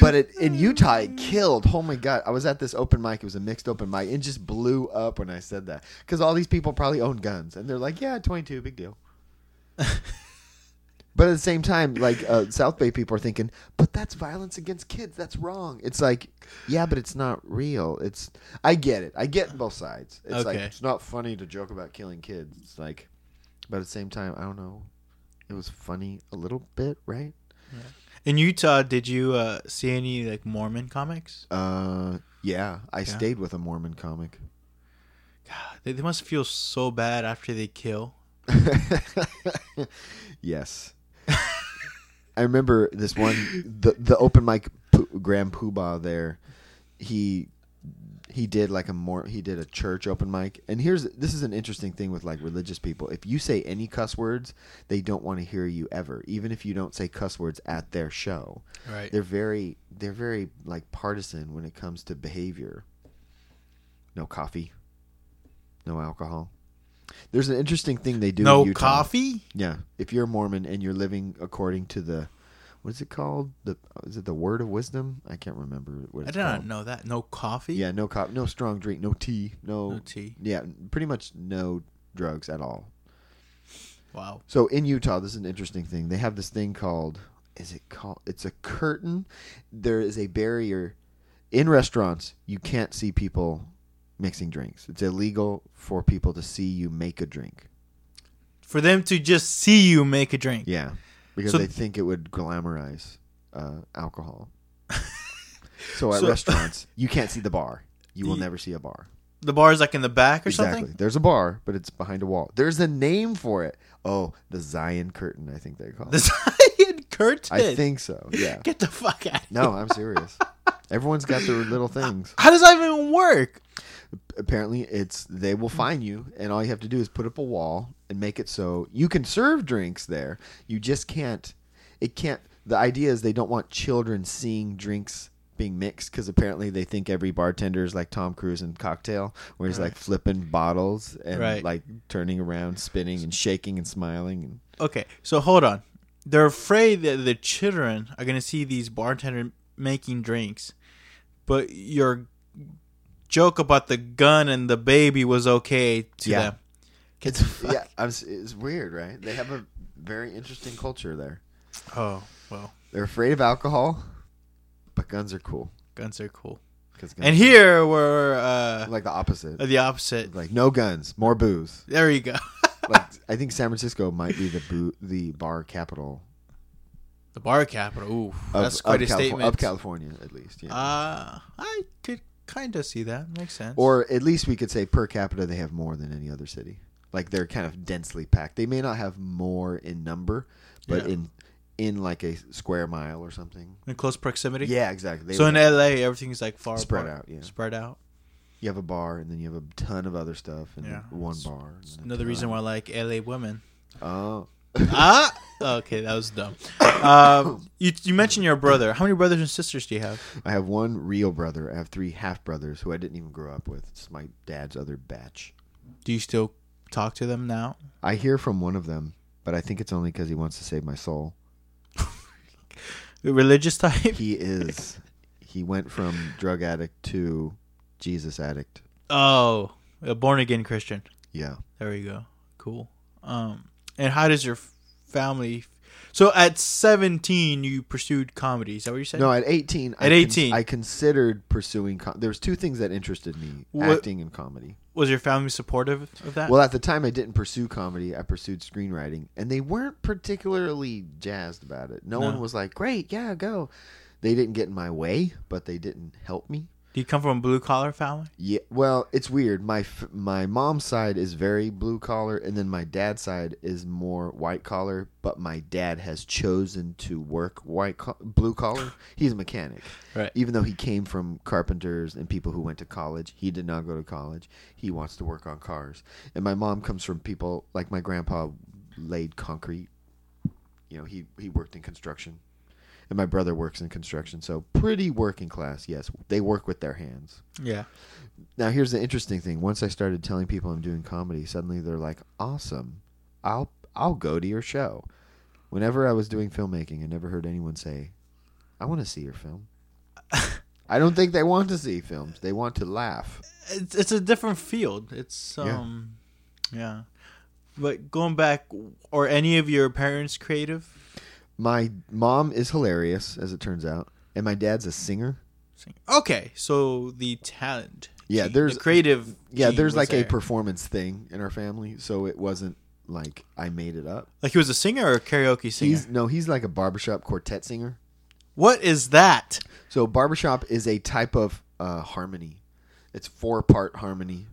But it, in Utah, it killed. Oh my god! I was at this open mic. It was a mixed open mic. It just blew up when I said that because all these people probably own guns, and they're like, "Yeah, 22, big deal." But at the same time, like uh, South Bay people are thinking, but that's violence against kids. That's wrong. It's like, yeah, but it's not real. It's I get it. I get both sides. It's like it's not funny to joke about killing kids. It's like, but at the same time, I don't know. It was funny a little bit, right? Yeah. In Utah, did you uh, see any like Mormon comics? Uh, yeah. I stayed with a Mormon comic. God, they, they must feel so bad after they kill. yes. I remember this one the the open mic Poo- Graham Poobah there. He he did like a more he did a church open mic. And here's this is an interesting thing with like religious people. If you say any cuss words they don't want to hear you ever even if you don't say cuss words at their show. Right. they're very they're very like partisan when it comes to behavior. No coffee. No alcohol there's an interesting thing they do no in Utah. coffee. Yeah, if you're a Mormon and you're living according to the, what is it called? The is it the Word of Wisdom? I can't remember what I did not know that. No coffee. Yeah, no cop, no strong drink, no tea, no, No tea. Yeah, pretty much no drugs at all. Wow. So in Utah, this is an interesting thing. They have this thing called, is it called? It's a curtain. There is a barrier in restaurants. You can't see people mixing drinks. It's illegal for people to see you make a drink. For them to just see you make a drink. Yeah, because So- they think it would glamorize uh, alcohol. so at So- restaurants, you can't see the bar. You will never see a bar. The bar is like in the back or exactly. something. There's a bar, but it's behind a wall. There's a name for it. Oh, the Zion curtain. I think they call The it. Zion curtain. I think so. Yeah. Get the fuck out. Of No, I'm serious. Everyone's got their little things. How does that even work? Apparently, it's they will find you, and all you have to do is put up a wall and make it so you can serve drinks there. You just can't. It can't. The idea is they don't want children seeing drinks being mixed because apparently they think every bartender is like Tom Cruise in Cocktail, where he's Right. like flipping bottles and Right. like turning around, spinning and shaking and smiling. And Okay, so hold on. They're afraid that the children are gonna see these bartender making drinks, but your joke about the gun and the baby was okay to Yeah. them. It's yeah, I'm, it's weird, right? They have a very interesting culture there. Oh well, They're afraid of alcohol, but guns are cool. guns are cool. 'Cause And guns here we're are uh, like the opposite. the opposite. Like no guns, more booze. There you go. Like I think San Francisco might be the boo- the bar capital the bar capital. Ooh, of, that's quite a Calif- statement. of California, at least. Yeah. Uh, I could kind of see that. Makes sense. or at least we could say per capita they have more than any other city. Like they're kind of densely packed. They may not have more in number, but Yeah. in in like a square mile or something. in close proximity. Yeah, exactly. They So in LA, everything's like far Spread apart. out, yeah. Spread out. You have a bar and then you have a ton of other stuff and Yeah. one It's bar. and Another reason why I like LA women. Oh. ah, okay, that was dumb. Um, you you mentioned your brother. How many brothers and sisters do you have? I have one real brother. I have three half brothers who I didn't even grow up with. It's my dad's other batch. Do you still talk to them now? I hear from one of them, but I think it's only because he wants to save my soul. The religious type. He is. he went from drug addict to Jesus addict. Oh, a born again Christian. Yeah. There you go. Cool. Um, and how does your family? So at seventeen, you pursued comedy. Is that what you said? No, at 18. I At cons- 18. I considered pursuing. Com- there was two things that interested me: What- acting and comedy. Was your family supportive of that? Well, at the time, I didn't pursue comedy. I pursued screenwriting, and they weren't particularly jazzed about it. No, No. one was like, "Great, yeah, go." They didn't get in my way, but they didn't help me. Do you come from a blue collar family? Yeah, well, it's weird. My my mom's side is very blue collar, and then my dad's side is more white collar. But my dad has chosen to work white co- blue collar. He's a mechanic, Right. even though he came from carpenters and people who went to college. He did not go to college. He wants to work on cars. And my mom comes from people like my grandpa laid concrete. You know, he he worked in construction. And my brother works in construction, so pretty working class. Yes, they work with their hands. Yeah. Now here's the interesting thing. Once I started telling people I'm doing comedy, suddenly they're like, "Awesome. I'll I'll go to your show." Whenever I was doing filmmaking, I never heard anyone say, "I want to see your film." I don't think they want to see films. They want to laugh. It's it's a different field. It's um, yeah. But going back, or any of your parents creative? My mom is hilarious, as it turns out, and my dad's a singer. Okay, so the talent. Yeah, gene- there's- the creative. Yeah, there's like a performance thing in our family, so it wasn't like I made it up. like he was a singer or a karaoke singer. He's no, he's like a barbershop quartet singer. what is that? So barbershop is a type of uh, harmony. It's four part harmony.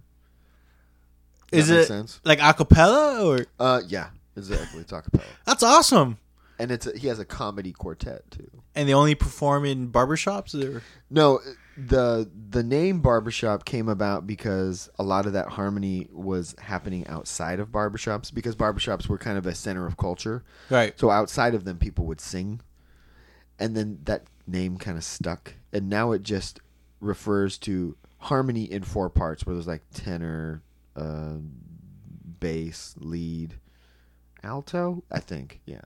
Does Is that make it sense? like a cappella or? Uh, yeah, exactly. It's a cappella, That's awesome. And it's a, he has a comedy quartet too. And they only perform in barbershops or? No, the the name barbershop came about because a lot of that harmony was happening outside of barbershops because barbershops were kind of a center of culture. Right. So outside of them, people would sing, and then that name kind of stuck, and now it just refers to harmony in four parts, where there's like tenor, uh, bass, lead, alto. I think, yeah.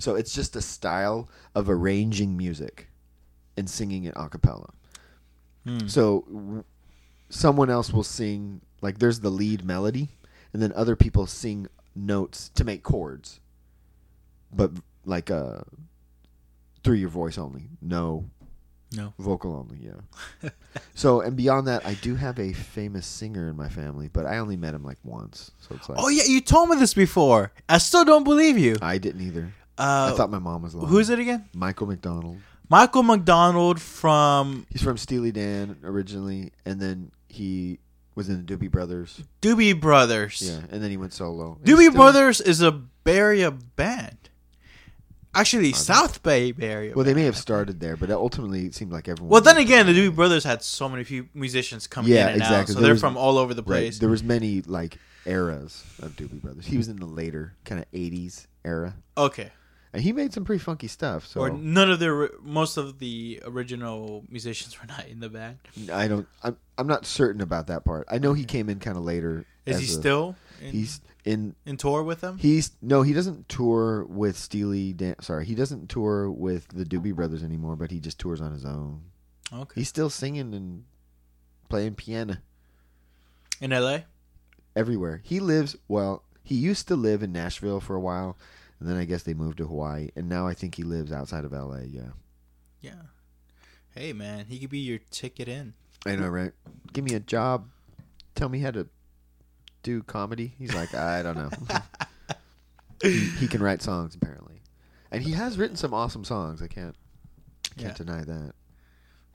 So it's just a style of arranging music and singing it a cappella. Hmm. So w- someone else will sing like there's the lead melody, and then other people sing notes to make chords, but like uh through your voice only, no No. vocal only. Yeah. so and beyond that, I do have a famous singer in my family, but I only met him like once, so it's like Oh yeah, you told me this before. I still don't believe you. I didn't either. Uh, I thought my mom was lying. who's it again? Michael McDonald. Michael McDonald from He's from Steely Dan originally, and then he was in the Doobie Brothers. Doobie Brothers. Yeah, and then he went solo. Doobie still- Brothers is a Bay Area band. Actually, South Bay Bay Area. Well, they may band. have started there, but ultimately it seemed like everyone. Well, then again, the Doobie Brothers had so many few musicians coming Yeah, in and out, exactly. so There they're was- from all over the right. place. There was many like eras of Doobie Brothers. He was in the later kind of '80s era, Okay, and he made some pretty funky stuff. So or none of the most of the original musicians were not in the band. I don't. I'm, I'm not certain about that part. I know he came in kind of later. Is he a- still in, He's in. in tour with them? He's no. He doesn't tour with Steely Dan. Sorry, he doesn't tour with the Doobie Brothers anymore. But he just tours on his own. okay, He's still singing and playing piano In L.A. everywhere. He lives well. He used to live in Nashville for a while, and then I guess they moved to Hawaii, and now I think he lives outside of L.A. Yeah, Yeah. Hey man, he could be your ticket in. I know, right? Give me a job. Tell me how to do comedy. He's like, I don't know. he, he can write songs apparently, and he has written some awesome songs. I can't can't Yeah. deny that.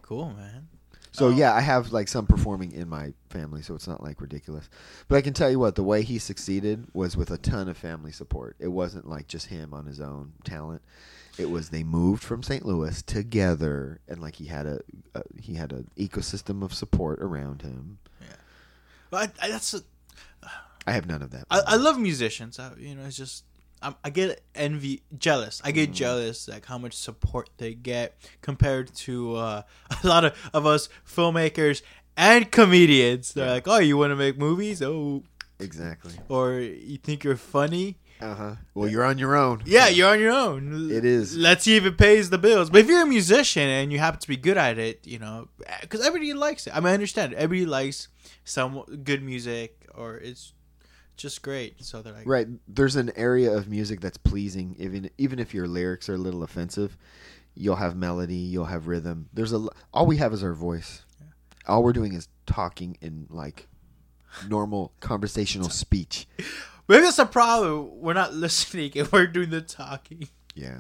Cool, man. So Oh. yeah, I have like some performing in my family, so it's not like ridiculous. But I can tell you what, the way he succeeded was with a ton of family support. It wasn't like just him on his own talent. It was they moved from St. Louis together, and like he had a, a he had an ecosystem of support around him. Yeah. But I, I, that's a, I have none of that. I, I love musicians. I, you know, it's just I'm, I get envy, jealous. I Mm. get jealous like how much support they get compared to uh, a lot of, of us filmmakers and comedians. They're Yeah. like, oh, you want to make movies? Oh, exactly. or you think you're funny? Uh huh. Well, you're on your own. Yeah, you're on your own. It is. Let's see if it pays the bills. But if you're a musician and you happen to be good at it, you know, because everybody likes it. I mean, I understand. Everybody likes some good music, or it's just great. So they're like, Right. There's an area of music that's pleasing, even even if your lyrics are a little offensive. You'll have melody. You'll have rhythm. There's a all we have is our voice. All we're doing is talking in like normal conversational speech. Maybe that's a problem. We're not listening and we're doing the talking. Yeah.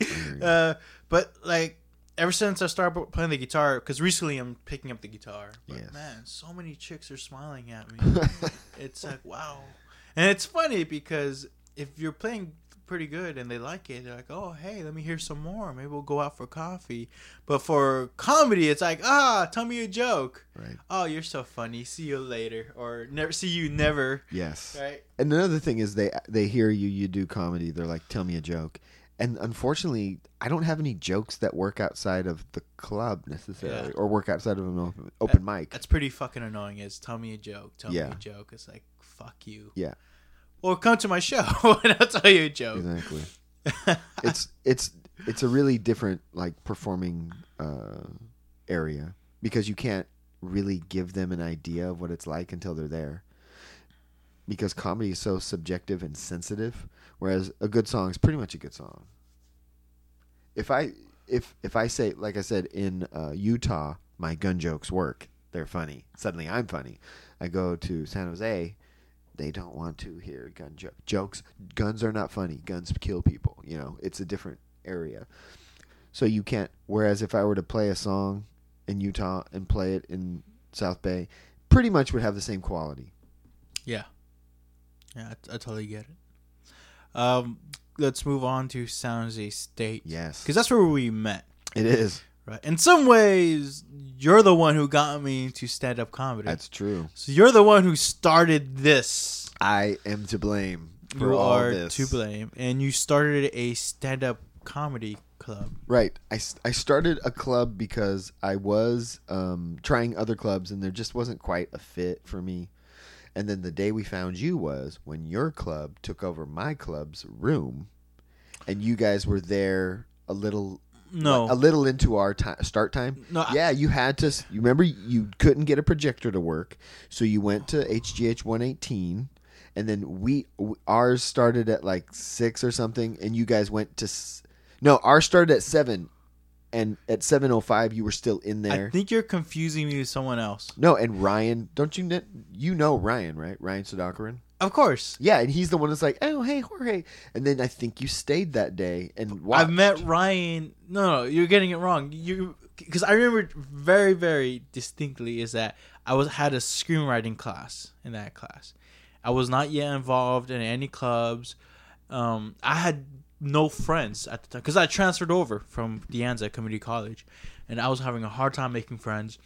I. Uh, but like ever since I started playing the guitar, because recently I'm picking up the guitar. But Yes. man, so many chicks are smiling at me. it's like wow, and it's funny because if you're playing pretty good and they like it, they're like, oh hey, let me hear some more. Maybe we'll go out for coffee. But for comedy, it's like ah, tell me a joke. right. Oh, you're so funny. See you later, or never see you never. Yes. Right. And another thing is they they hear you you do comedy. They're like, "Tell me a joke." And unfortunately, I don't have any jokes that work outside of the club necessarily, Yeah. or work outside of an open, open mic. That's pretty fucking annoying. Is tell me a joke. Tell Yeah. me a joke. It's like fuck you. Yeah. Or come to my show and I'll tell you a joke. Exactly. it's it's it's a really different like performing uh, area because you can't really give them an idea of what it's like until they're there. Because comedy is so subjective and sensitive, whereas a good song is pretty much a good song. If I if if I say like I said in uh, Utah, my gun jokes work. They're funny. Suddenly I'm funny. I go to San Jose, they don't want to hear gun jo- jokes. Guns are not funny. Guns kill people. You know, it's a different area. So you can't. Whereas if I were to play a song in Utah and play it in South Bay, pretty much would have the same quality. Yeah. Yeah, I, I totally get it. Um, let's move on to San Jose State. Yes, Because that's where we met. it is. Right. In some ways, you're the one who got me into stand up comedy. That's true. so you're the one who started this. I am to blame for you all are this. to blame. And you started a stand up comedy club. Right. I, I started a club because I was um, trying other clubs and there just wasn't quite a fit for me. And then the day we found you was when your club took over my club's room and you guys were there a little No. a little into our ti start time. No, I- yeah, you had to. You remember you couldn't get a projector to work, so you went to HGH 118, and then we ours started at like six or something, and you guys went to. No, ours started at seven, and at 7:05 you were still in there. I think you're confusing me with someone else. no, and Ryan, don't you kn- you know Ryan right? Ryan Sudakaran. Of course. Yeah, and he's the one that's like, oh hey Jorge, and then I think you stayed that day and watched. I've met Ryan. No, no, you're getting it wrong. You because I remember very, very distinctly is that I was had a screenwriting class in that class. I was not yet involved in any clubs. Um, I had no friends at the time because I transferred over from De Anza Community College, and I was having a hard time making friends.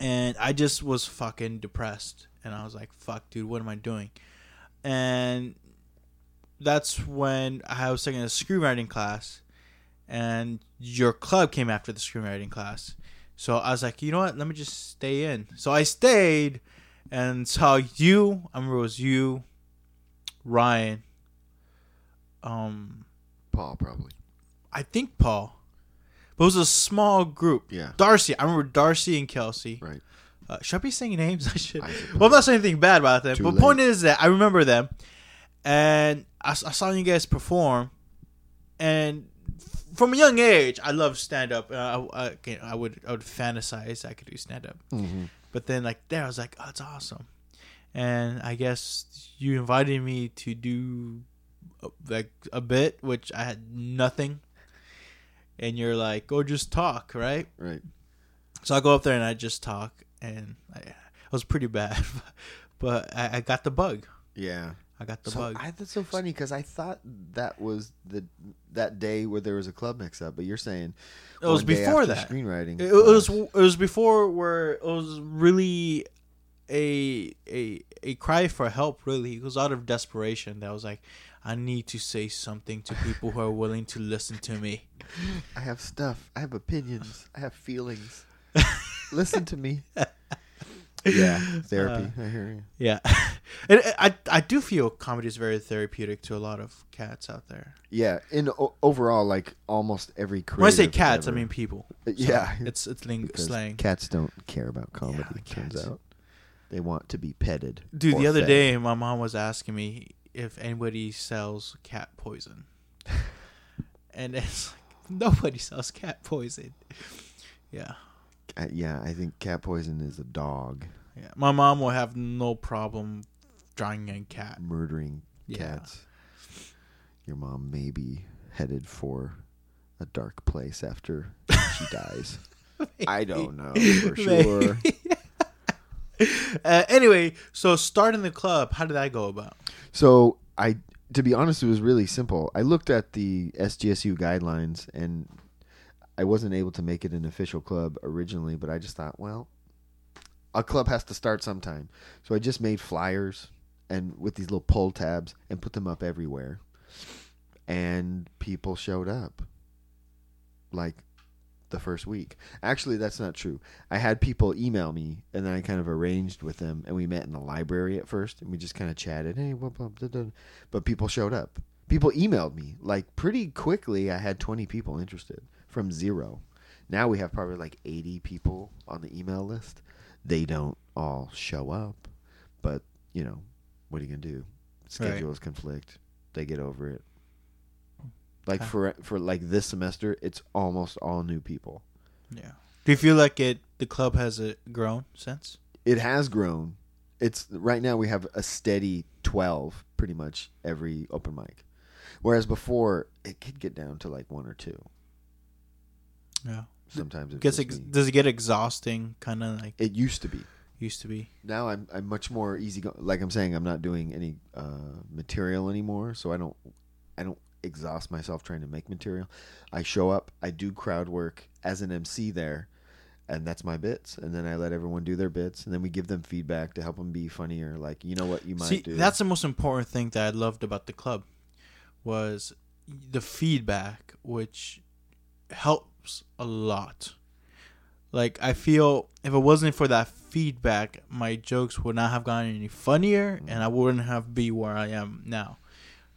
And I just was fucking depressed, and I was like, "Fuck, dude, what am I doing?" And that's when I was taking a screenwriting class, and your club came after the screenwriting class. So I was like, you know what? Let me just stay in. So I stayed and saw you. I remember it was you, Ryan. Um, Paul probably. I think Paul, but it was a small group. Yeah. Darcy. I remember Darcy and Kelsey. Right. Uh, should I be saying names? I should. I well, I'm not saying anything bad about them. Too but late. point is that I remember them, and I saw you guys perform, and from a young age, I love stand up. Uh, I, I, I would I would fantasize I could do stand up, hmm but then like there, I was like, oh, it's awesome, and I guess you invited me to do like a bit, which I had nothing, and you're like, go just talk, right? Right. So I go up there and I just talk, and I, I was pretty bad, but I, I got the bug. Yeah. I got the so bug. I, that's so funny because I thought that was the that day where there was a club mix up, but you're saying It was before that. screenwriting. It, it was it was before where it was really a a a cry for help. Really, it was out of desperation. That was like, I need to say something to people who are willing to listen to me. I have stuff. I have opinions. I have feelings. Listen to me. Yeah, uh, therapy. I hear you. Yeah, and uh, I I do feel comedy is very therapeutic to a lot of cats out there. Yeah, in o- overall, like almost every creative. When I say cats, I mean people. Uh, so yeah, it's it's ling- slang. Cats don't care about comedy. Yeah, turns cats. out, they want to be petted. Dude, the other fed. day, my mom was asking me if anybody sells cat poison, and it's like nobody sells cat poison. Yeah, Uh, yeah, I think cat poison is a dog yeah. My mom will have no problem drawing a cat. murdering Yeah. cats. Your mom may be headed for a dark place after she dies. I don't know for sure. uh, anyway, so starting the club, how did that go about? So I, to be honest, it was really simple. I looked at the SJSU guidelines, and I wasn't able to make it an official club originally. But I just thought, well, a club has to start sometime. So I just made flyers and with these little pull tabs and put them up everywhere, and people showed up. Like the first week. Actually, that's not true. I had people email me, and then I kind of arranged with them, and we met in the library at first, and we just kind of chatted. Hey, blah, blah, blah, blah. but people showed up. People emailed me like pretty quickly. I had twenty people interested from zero. Now we have probably like eighty people on the email list. They don't all show up, but you know, what are you gonna do? Schedules conflict. They get over it. Like Okay. for for like this semester, it's almost all new people. Yeah. Do you feel like it? The club has it grown since? It has grown. It's right now we have a steady twelve, pretty much every open mic, whereas before it could get down to like one or two. Yeah. Sometimes it Gets ex- does it get exhausting? Kind of like It used to be. used to be. Now I'm I'm much more easy. Go- like I'm saying, I'm not doing any uh, material anymore, so I don't I don't exhaust myself trying to make material. I show up, I do crowd work as an MC there, and that's my bits. And then I let everyone do their bits, and then we give them feedback to help them be funnier. Like you know what you might See, do. that's the most important thing that I loved about the club was the feedback, which helps a lot. Like I feel if it wasn't for that feedback, my jokes would not have gotten any funnier, and I wouldn't have be where I am now.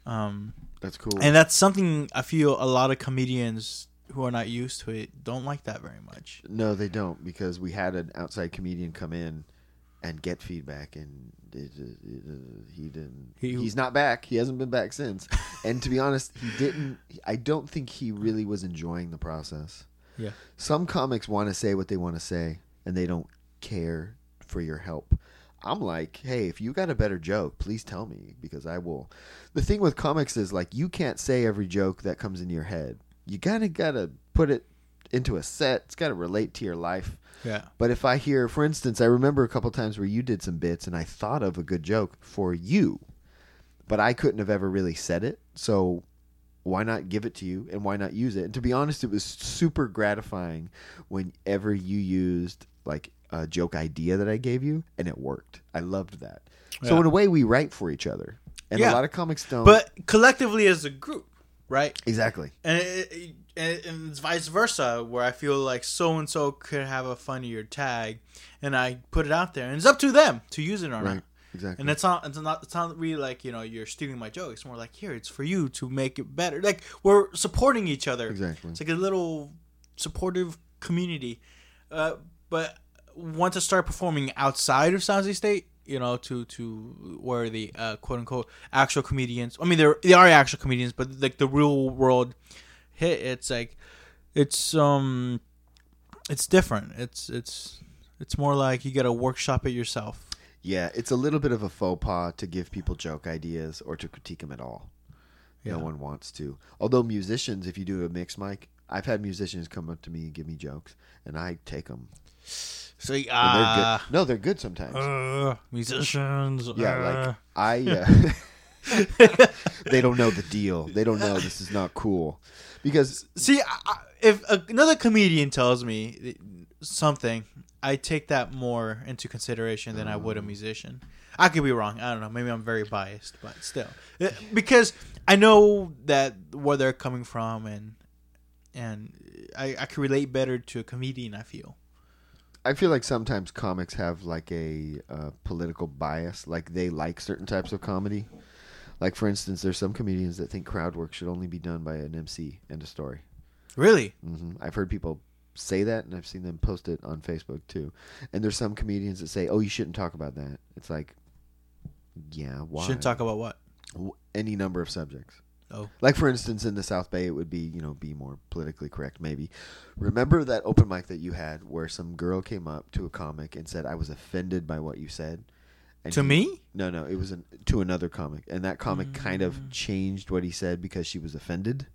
Um, that's cool. and that's something I feel a lot of comedians who are not used to it don't like that very much. No, they don't because we had an outside comedian come in and get feedback, and it, it, it, he didn't. He- he's not back. He hasn't been back since. and to be honest, he didn't. I don't think he really was enjoying the process. Yeah. Some comics want to say what they want to say, and they don't care for your help. I'm like, hey, if you got a better joke, please tell me because I will. The thing with comics is like you can't say every joke that comes into your head. You gotta gotta put it into a set. It's gotta relate to your life. Yeah. But if I hear, for instance, I remember a couple times where you did some bits and I thought of a good joke for you, but I couldn't have ever really said it. So why not give it to you and why not use it? And to be honest, it was super gratifying whenever you used like a joke idea that I gave you and it worked. I loved that. So Yeah. in a way, we write for each other, and Yeah. a lot of comics don't. But collectively as a group, right? exactly, and, it, it- and and it's vice versa where i feel like so and so could have a funnier tag and i put it out there and it's up to them to use it or right, not exactly. and it's not it's not it's not really like you know you're stealing my joke it's more like here it's for you to make it better like we're supporting each other exactly. it's like a little supportive community uh, but once I start performing outside of San Jose State, you know, to to where the uh, quote unquote actual comedians. I mean, there they are actual comedians, but like the real world hit, it's like it's um it's different. It's it's it's more like you got to workshop it yourself. Yeah, it's a little bit of a faux pas to give people joke ideas or to critique them at all. Yeah. No one wants to. Although musicians, if you do a mix mic, I've had musicians come up to me and give me jokes, and I take them. So they're uh, good. No, they're good sometimes. uh, musicians. yeah, uh. like I. Uh, they don't know the deal. They don't know this is not cool, because See, I, if another comedian tells me something, I take that more into consideration than I would a musician. I could be wrong. I don't know. Maybe I'm very biased, but still, Uh, because I know that where they're coming from, and and I, I can relate better to a comedian. I feel. I feel like sometimes comics have like a uh, political bias, like they like certain types of comedy. Like for instance, there's some comedians that think crowd work should only be done by an MC and a story. Really? hmm I've heard people say that, and I've seen them post it on Facebook too. And there's some comedians that say, "Oh, you shouldn't talk about that." It's like, yeah, why? Shouldn't talk about what? Any number of subjects. Oh. Like for instance, in the South Bay, it would be you know be more politically correct. Maybe remember that open mic that you had where some girl came up to a comic and said, "I was offended by what you said." And To he- me? No, no, it was an, to another comic, and that comic kind of Mm. changed what he said because she was offended.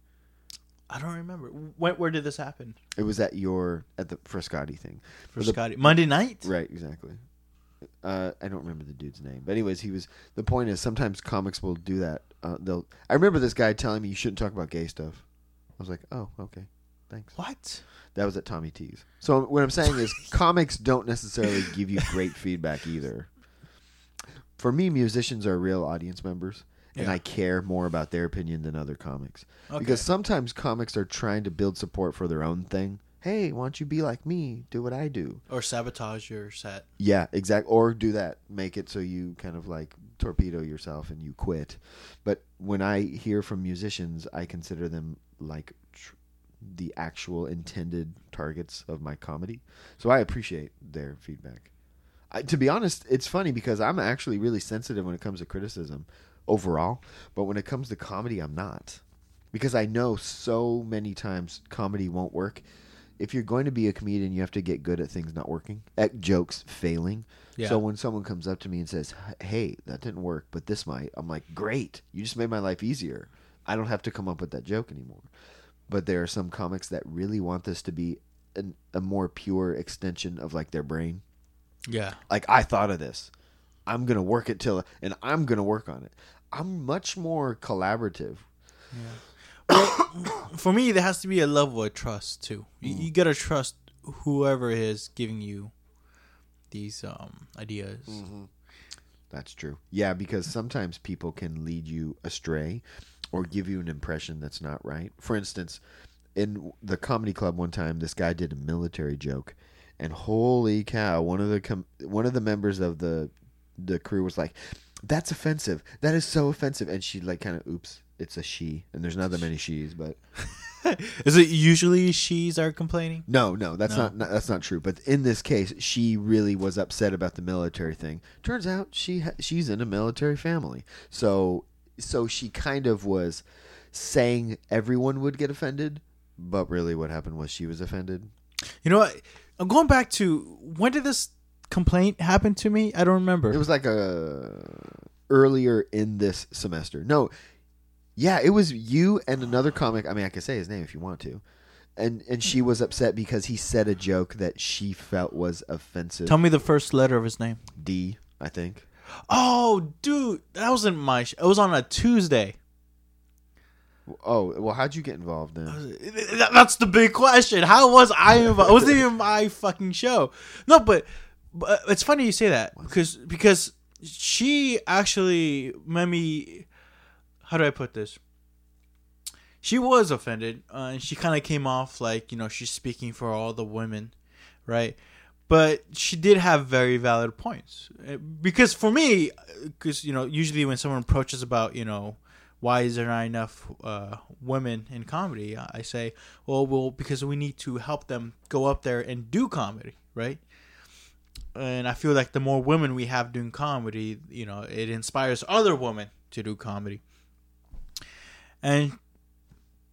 I don't remember. When, where did this happen? It was at your at the Frascati thing. The- Scotty Monday night. Right, exactly. Uh, I don't remember the dude's name, but anyways, he was. The point is, sometimes comics will do that. Uh, they'll. I remember this guy telling me you shouldn't talk about gay stuff. I was like, oh, okay, thanks. What? That was at Tommy T's. So what I'm saying is, comics don't necessarily give you great feedback either. For me, musicians are real audience members, and Yeah. I care more about their opinion than other comics. Okay. Because sometimes comics are trying to build support for their own thing. Hey, why don't you be like me? Do what I do. or sabotage your set. Yeah, exact. Or do that. Make it so you kind of like torpedo yourself and you quit. But when I hear from musicians, I consider them like tr- the actual intended targets of my comedy. So I appreciate their feedback. I, to be honest, it's funny because I'm actually really sensitive when it comes to criticism overall, but when it comes to comedy, I'm not. Because I know so many times comedy won't work. If you're going to be a comedian, you have to get good at things not working, at jokes failing. Yeah. So when someone comes up to me and says, "Hey, that didn't work, but this might," I'm like, "Great! You just made my life easier. I don't have to come up with that joke anymore." But there are some comics that really want this to be an, a more pure extension of like their brain. Yeah. Like I thought of this. I'm gonna work it till, and I'm gonna work on it. I'm much more collaborative. Yeah. Well, For me, there has to be a level of trust too. You, you gotta trust whoever is giving you these um, ideas. That's true. Yeah, because sometimes people can lead you astray or give you an impression that's not right. For instance, in the comedy club one time, this guy did a military joke, and holy cow, one of the com- one of the members of the the crew was like, "That's offensive. That is so offensive." And she like kind of, "Oops, it's a she." And there's not that many she's, but Is it usually she's are complaining? no, no, that's No. not, not that's not true. But in this case, she really was upset about the military thing. Turns out she ha- she's in a military family, so so she kind of was saying everyone would get offended, but really what happened was she was offended. You know what? I'm going back to when did this complaint happen to me? I don't remember. It was like a earlier in this semester. No, yeah, it was you and another comic. I mean, I can say his name if you want to. And and she was upset because he said a joke that she felt was offensive. Tell me the first letter of his name. D, I think. Oh, dude, that wasn't my. Sh- it was on a Tuesday. Oh, well, how'd you get involved then? Uh, that's the big question. How was I involved? It wasn't even my fucking show. No, but, but it's funny you say that because because she actually made me. How do I put this? She was offended, uh, and she kind of came off like you know she's speaking for all the women, right? But she did have very valid points Uh, because for me, because you know usually when someone approaches about you know why is there not enough uh, women in comedy? I say, well, well, because we need to help them go up there and do comedy, right? and I feel like the more women we have doing comedy, you know, it inspires other women to do comedy. And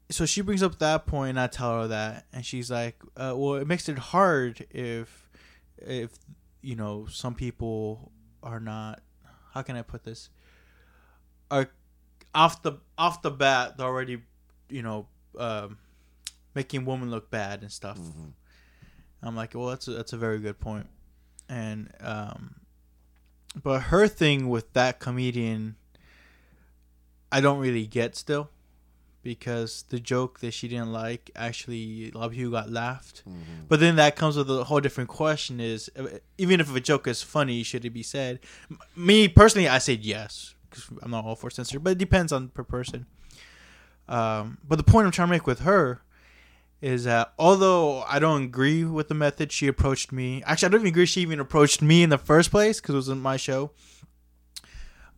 so she brings up that point, and I tell her that, and she's like, uh, "Well, it makes it hard if, if you know, some people are not. How can I put this? Are off the off the bat, they're already, you know, um, making women look bad and stuff." Mm-hmm. I'm like, "Well, that's a, that's a very good point." And um, but her thing with that comedian, I don't really get still because the joke that she didn't like actually a lot of people got laughed. Mm-hmm. But then that comes with a whole different question: is uh, even if a joke is funny, should it be said? M- Me personally, I said yes because I'm not all for censor, but it depends on per person. Um, but the point I'm trying to make with her is that although I don't agree with the method she approached me, actually I don't even agree she even approached me in the first place because it wasn't my show.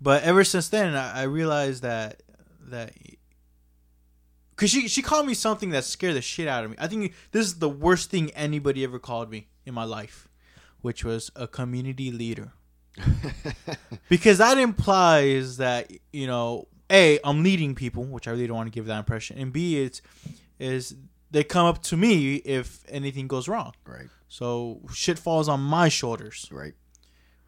But ever since then, I, I realized that that because she she called me something that scared the shit out of me. I think this is the worst thing anybody ever called me in my life, which was a community leader. because that implies that you know, a I'm leading people, which I really don't want to give that impression, and b it's is they come up to me if anything goes wrong. Right. So shit falls on my shoulders, Right.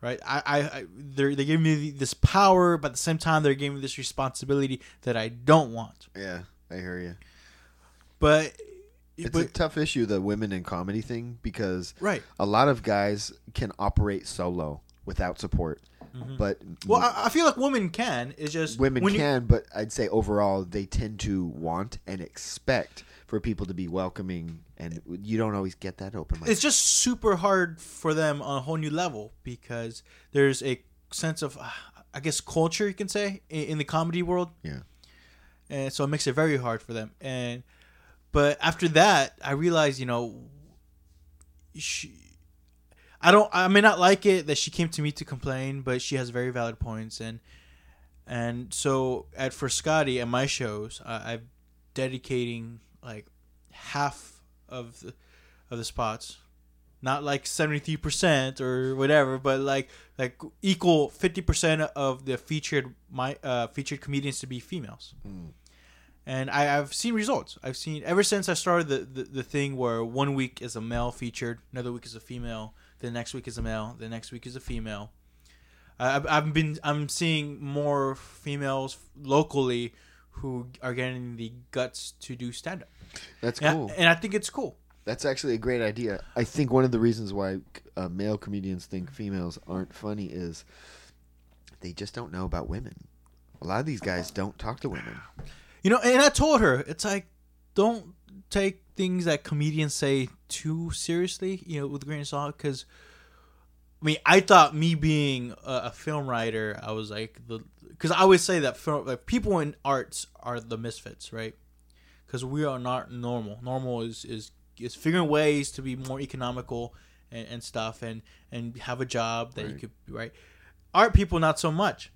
Right? I, I, I they're they give me this power, but at the same time they're giving me this responsibility that I don't want. Yeah, I hear you. But, It's but a tough issue, the women in comedy thing, because right. a lot of guys can operate solo without support, but Mm-hmm. Well, I, I feel like women can. It's just women when you- can. but I'd say overall they tend to want and expect for people to be welcoming, and you don't always get that open. it's just super hard for them on a whole new level because there's a sense of, uh, I guess, culture you can say in, the comedy world. Yeah. and so it makes it very hard for them. And but after that, I realized, you know, she, I don't, I may not like it that she came to me to complain, but she has very valid points, and and so at for Scotty at my shows, I, I'm dedicating like half of the of the spots. Not like seventy three percent or whatever, but like like equal fifty percent of the featured my uh, featured comedians to be females and I, I've seen results. I've seen ever since I started the, the, the thing where one week is a male featured, another week is a female, the next week is a male, the next week is a female. I- I've, I've been I'm seeing more females locally who are getting the guts to do stand up, That's and, cool. I, and I think it's cool. That's actually a great idea. I think one of the reasons why uh, male comedians think females aren't funny is they just don't know about women. A lot of these guys don't talk to women. You know, and I told her it's like don't take things that comedians say too seriously, you know, with a grain of salt. Because I mean, I thought me being a, a film writer, I was like the because I always say that film, like people in arts are the misfits, right? Because we are not normal. Normal is is is figuring ways to be more economical and, and stuff, and and have a job that you could right. Art people not so much,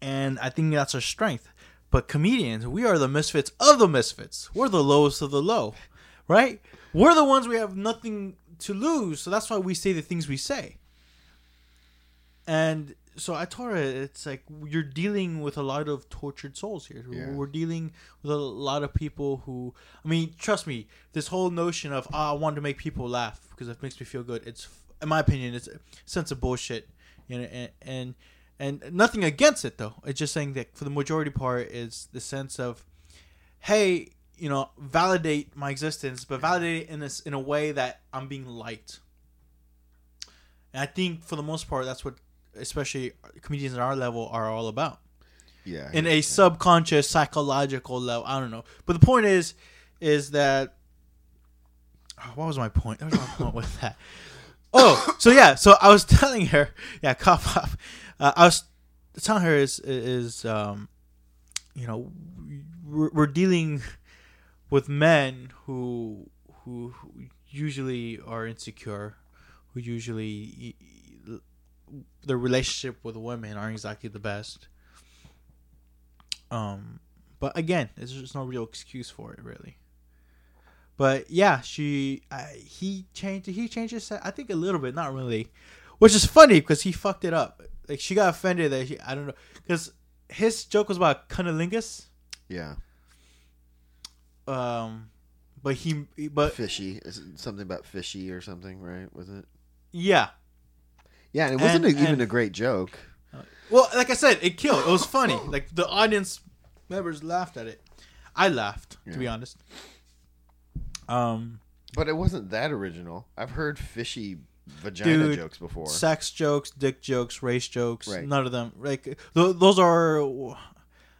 and I think that's our strength. But comedians, we are the misfits of the misfits. We're the lowest of the low, right? We're the ones we have nothing to lose, so that's why we say the things we say. And so I told her it's like you're dealing with a lot of tortured souls here. Yeah. We're dealing with a lot of people who, I mean, trust me, this whole notion of oh, I want to make people laugh because it makes me feel good. It's, in my opinion, it's a sense of bullshit. You know, and, and and nothing against it though. It's just saying that for the majority part is the sense of, hey, you know, validate my existence, but validate it in this in a way that I'm being liked. And I think for the most part, that's what especially comedians at our level are all about Yeah. in a subconscious psychological level. I don't know, but the point is, is that oh, what was my point? What was my point with that? Oh, so yeah, so I was telling her, yeah, cough up. Uh, I was telling her is is um, you know, we're, we're dealing with men who who usually are insecure, who usually their relationship with women aren't exactly the best. Um, but again, there's just no real excuse for it, really. But yeah, she I, he changed he changed his. I think a little bit, not really, which is funny because he fucked it up. Like she got offended that he, I don't know because his joke was about cunnilingus. Yeah, Um, but he but fishy. Something about fishy or something, right? Was it? yeah. Yeah, and it wasn't And- a, even and- a great joke. Well, like I said, it killed. It was funny. Like the audience members laughed at it. I laughed, to be honest. Um, But it wasn't that original. I've heard fishy vagina Dude, jokes before. sex jokes, dick jokes, race jokes. Right. None of them. Like th- those are,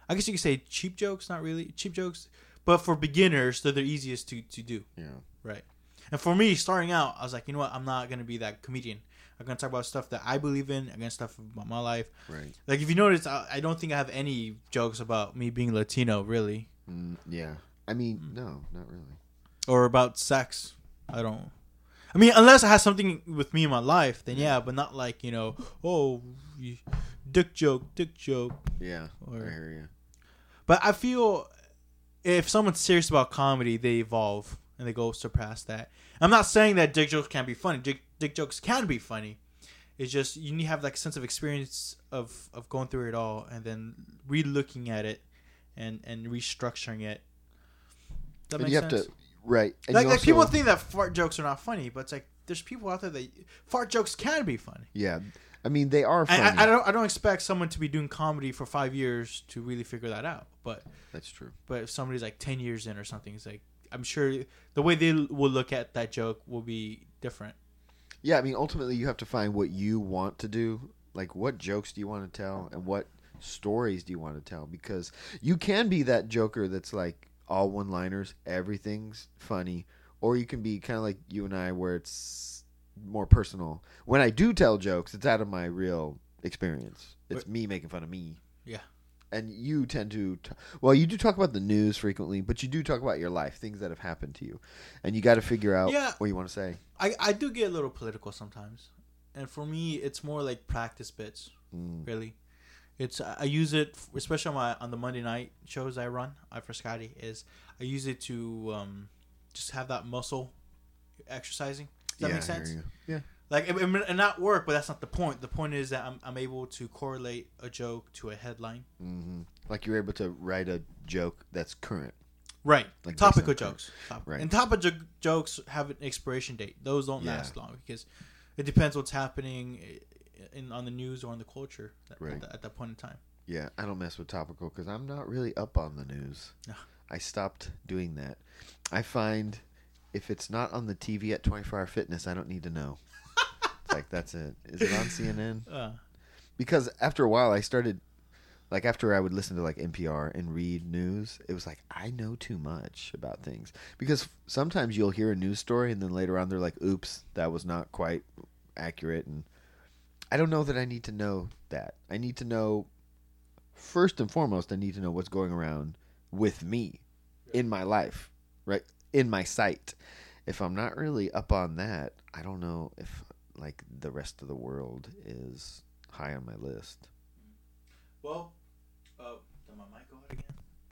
I guess you could say cheap jokes. Not really cheap jokes, but for beginners, they're the easiest to to do. yeah. Right. And for me, starting out, I was like, you know what? I'm not gonna be that comedian. I'm gonna talk about stuff that I believe in. I'm gonna stuff about my life. Right. Like if you notice, I, I don't think I have any jokes about me being Latino, really, Mm, yeah. I mean, Hmm. no, not really. or about sex. I don't. I mean, unless it has something with me in my life, then yeah, but not like you know, oh, dick joke, dick joke. Yeah. Or- I hear you. But I feel if someone's serious about comedy, they evolve and they go surpass that. I'm not saying that dick jokes can't be funny. Dick, dick jokes can be funny. It's just you need to have like a sense of experience of of going through it all and then re-looking at it and and restructuring it. That And makes you have sense. to right. And like, like also- people think that fart jokes are not funny, but it's like there's people out there that fart jokes can be funny. Yeah. I mean, they are I, funny. I, I don't I don't expect someone to be doing comedy for five years to really figure that out. But That's true. but if somebody's like 10 years in or something it's like i'm sure the way they will look at that joke will be different Yeah, I mean, ultimately, you have to find what you want to do. Like, what jokes do you want to tell, and what stories do you want to tell? Because you can be that Joker that's like all one-liners, everything's funny, or you can be kind of like you and I, where it's more personal. When I do tell jokes, it's out of my real experience. It's me making fun of me. Yeah. And you tend to, t- well, you do talk about the news frequently, but you do talk about your life, things that have happened to you, and you got to figure out Yeah. what you want to say. I, I do get a little political sometimes and for me it's more like practice bits Mm. really it's i use it especially on my on the monday night shows i run i for scotty is i use it to um just have that muscle exercising does that Yeah, make sense. Yeah. like it, it not work but that's not the point the point is that i'm, I'm able to correlate a joke to a headline hmm Like you're able to write a joke that's current. Right. Like topical jokes. Top- Right. And topical jo- jokes have an expiration date. Those don't Yeah. last long because it depends what's happening in on the news or in the culture at, Right. at, that- at that point in time. Yeah, I don't mess with topical because I'm not really up on the news. No. I stopped doing that. I find if it's not on the TV at 24 Hour Fitness, I don't need to know. it's like that's it. Is it on CNN? Uh, Because after a while, I started like after I would listen to like NPR and read news, it was like I know too much about things. Because sometimes you'll hear a news story and then later on they're like, "Oops, that was not quite accurate." And I don't know that I need to know that. I need to know first and foremost. I need to know what's going around with me in my life, right in my sight. If I'm not really up on that, I don't know if like the rest of the world is high on my list. well, uh, did my mic go out again?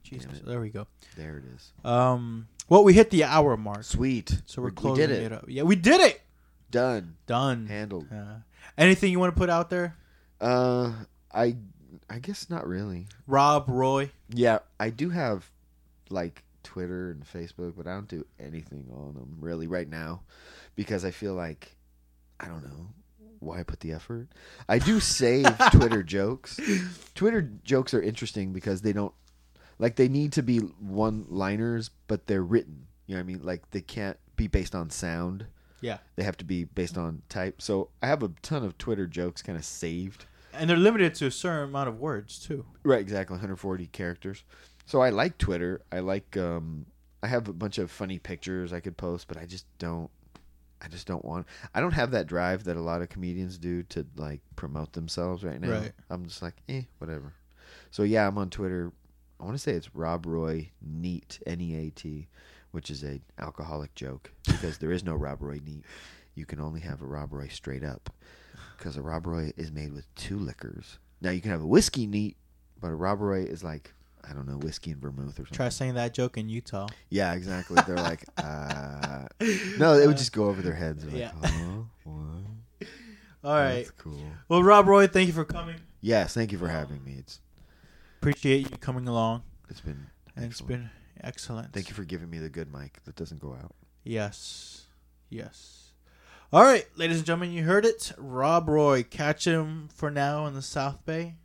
Jesus, there we go. There it is. Um, well, we hit the hour mark, Sweet. so we're We- closing we did it. it. up. Yeah, we did it. Done. Done. Handled. Uh, anything you want to put out there, Uh, I I guess not really. Rob Roy? Yeah, I do have like Twitter and Facebook, but I don't do anything on them really right now because I feel like I don't know why I put the effort. I do save Twitter jokes. Twitter jokes are interesting because they don't like they need to be one-liners, but they're written. You know what I mean? Like they can't be based on sound. Yeah, They have to be based on type. So I have a ton of Twitter jokes kind of saved. and they're limited to a certain amount of words too. Right, exactly, 140 characters. So I like Twitter. I like um I have a bunch of funny pictures I could post, but I just don't I just don't want I don't have that drive that a lot of comedians do to like promote themselves right now. Right. I'm just like, "Eh, whatever." So yeah, I'm on Twitter. I want to say it's Rob Roy Neat N E A T, which is a alcoholic joke because there is no Rob Roy Neat. You can only have a Rob Roy straight up because a Rob Roy is made with two liquors. Now you can have a whiskey neat, but a Rob Roy is like I don't know, whiskey and vermouth or something. Try saying that joke in Utah. Yeah, exactly. They're like, uh, no, it would just go over their heads. They're Yeah. Like, huh? What? All right. That's cool. Well, Rob Roy, thank you for coming. Yes, thank you for having me. It's Appreciate you coming along. it's been And it's excellent. been excellent. Thank you for giving me the good mic that doesn't go out. Yes. Yes. All right, ladies and gentlemen, you heard it. Rob Roy. Catch him for now in the South Bay.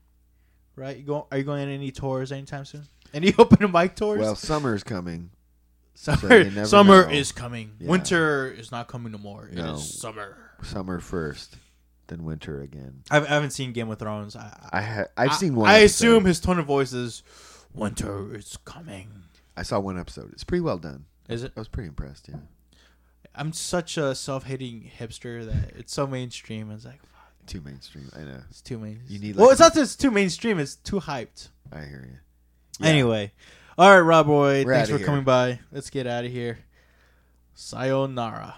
Right? You go, are you going on any tours anytime soon? Any open mic tours? Well, summer's coming. summer never summer know. is coming. Yeah. Winter is not coming no more. It No. is summer. Summer first, then winter again. I've, I haven't seen Game of Thrones. I, I ha- I've seen one. I episode. assume his tone of voice is winter is coming. I saw one episode. It's pretty well done. Is it? I was pretty impressed. Yeah, I'm such a self-hating hipster that it's so mainstream. It's like fuck, too mainstream. I know. it's too main. You need, well, like, it's not that it's too mainstream. It's too hyped. I hear you. Yeah. Anyway, all right, Rob Roy, We're thanks for here. coming by. Let's get out of here. Sayonara.